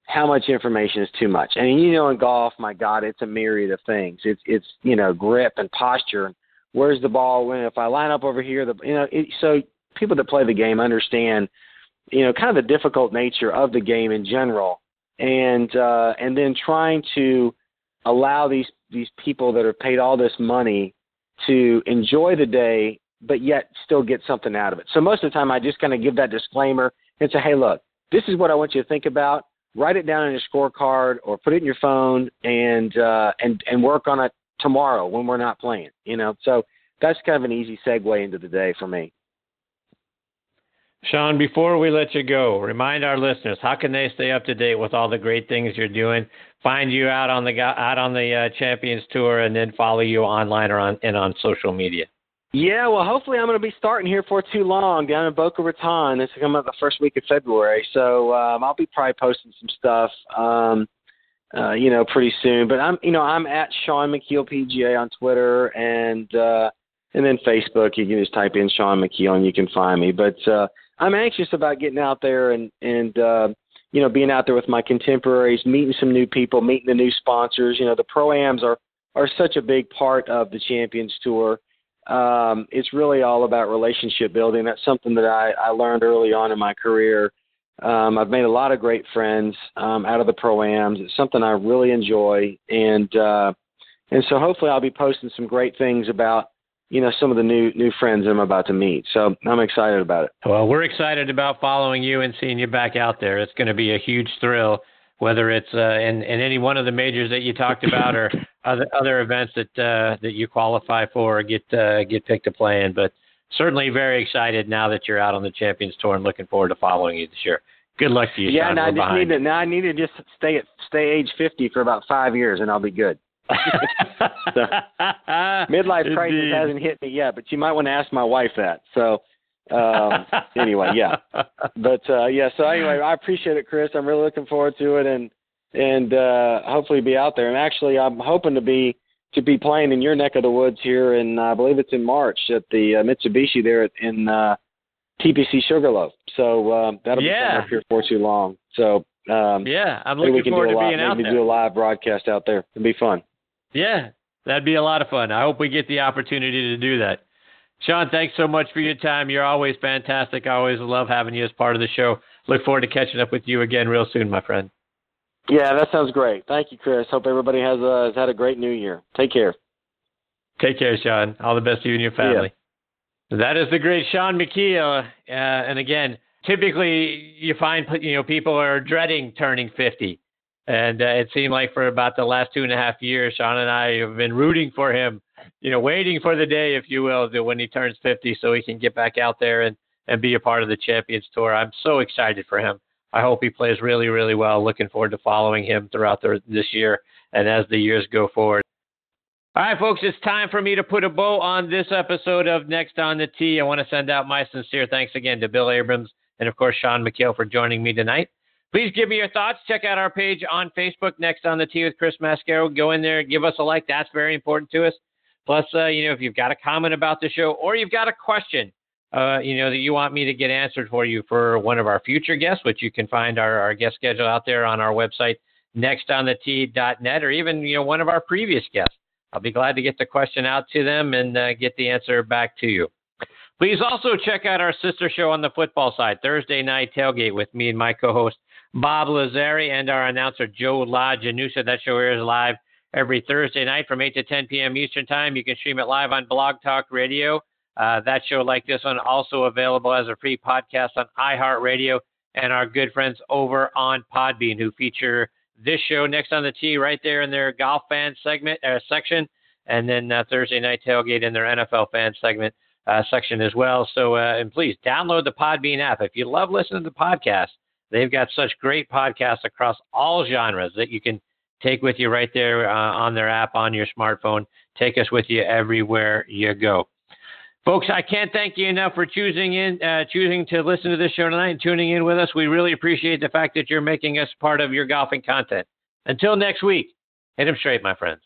how much information is too much. And you know, in golf, my God, it's a myriad of things. It's it's you know grip and posture where's the ball when if I line up over here. The you know, it, so people that play the game understand, you know, kind of the difficult nature of the game in general, and uh, and then trying to allow these these people that are paid all this money to enjoy the day, but yet still get something out of it. So most of the time, I just kind of give that disclaimer and say, hey, look, this is what I want you to think about write it down in your scorecard or put it in your phone and uh, and and work on it tomorrow when we're not playing. You know, so that's kind of an easy segue into the day for me. Shaun, before we let you go, remind our listeners how can they stay up to date with all the great things you're doing, find you out on the out on the uh, Champions Tour, and then follow you online or on and on social media. Yeah, well, hopefully I'm going to be starting here for too long down in Boca Raton. This is coming up the first week of February, so um, I'll be probably posting some stuff, um, uh, you know, pretty soon. But I'm, you know, I'm at Shaun Micheel PGA on Twitter and uh, and then Facebook. You can just type in Shaun Micheel and you can find me. But uh, I'm anxious about getting out there and and uh, you know being out there with my contemporaries, meeting some new people, meeting the new sponsors. You know, the pro ams are are such a big part of the Champions Tour um, it's really all about relationship building. That's something that I, I learned early on in my career. Um, I've made a lot of great friends um, out of the proams. It's something I really enjoy, and uh, and so hopefully I'll be posting some great things about you know some of the new new friends I'm about to meet. So I'm excited about it. Well, we're excited about following you and seeing you back out there. It's going to be a huge thrill whether it's uh, in, in any one of the majors that you talked about or other other events that uh, that you qualify for or get uh, get picked to play in. But certainly very excited now that you're out on the Champions Tour and looking forward to following you this year. Good luck to you. Yeah, Shaun. now I just need to now I need to just stay at stay age fifty for about five years and I'll be good. so, midlife crisis hasn't hit me yet, but you might want to ask my wife that. So um, anyway, yeah. But uh, yeah, so anyway, I appreciate it, Chris. I'm really looking forward to it, and and uh, hopefully be out there. And actually, I'm hoping to be to be playing in your neck of the woods here, and I believe it's in March at the uh, Mitsubishi there in uh, TPC Sugarloaf. So um, that'll yeah. be up here for too long. So um, yeah, I'm looking forward to being out there. do a live broadcast out there. It'd be fun. Yeah, that'd be a lot of fun. I hope we get the opportunity to do that. Shaun, thanks so much for your time. You're always fantastic. I always love having you as part of the show. Look forward to catching up with you again real soon, my friend. Yeah, that sounds great. Thank you, Chris. Hope everybody has, uh, has had a great new year. Take care. Take care, Shaun. All the best to you and your family. Yeah. That is the great Shaun Micheel. Uh, and again, typically you find you know people are dreading turning 50. And uh, it seemed like for about the last two and a half years, Shaun and I have been rooting for him you know, waiting for the day, if you will, that when he turns 50, so he can get back out there and and be a part of the Champions Tour. I'm so excited for him. I hope he plays really, really well. Looking forward to following him throughout the, this year and as the years go forward. All right, folks, it's time for me to put a bow on this episode of Next on the Tee. I want to send out my sincere thanks again to Bill Abrams and, of course, Shaun Micheel for joining me tonight. Please give me your thoughts. Check out our page on Facebook, Next on the Tee with Chris Mascaro. Go in there, give us a like. That's very important to us. Plus, uh, you know, if you've got a comment about the show or you've got a question, uh, you know, that you want me to get answered for you for one of our future guests, which you can find our, our guest schedule out there on our website, nextonthetee.net, or even, you know, one of our previous guests. I'll be glad to get the question out to them and uh, get the answer back to you. Please also check out our sister show on the football side, Thursday Night Tailgate, with me and my co host, Bob Lazari, and our announcer, Joe LaGenusa. That show airs live every Thursday night from 8 to 10 p.m. Eastern Time. You can stream it live on Blog Talk Radio. Uh, that show, like this one, also available as a free podcast on iHeartRadio and our good friends over on Podbean, who feature this show next on the tee right there in their golf fan segment uh, section, and then uh, Thursday night tailgate in their NFL fan segment uh, section as well. So, uh, and please download the Podbean app if you love listening to the podcast. They've got such great podcasts across all genres that you can take with you right there uh, on their app on your smartphone. Take us with you everywhere you go. Folks, I can't thank you enough for choosing in, uh, choosing to listen to this show tonight and tuning in with us. We really appreciate the fact that you're making us part of your golfing content. Until next week, hit them straight, my friends.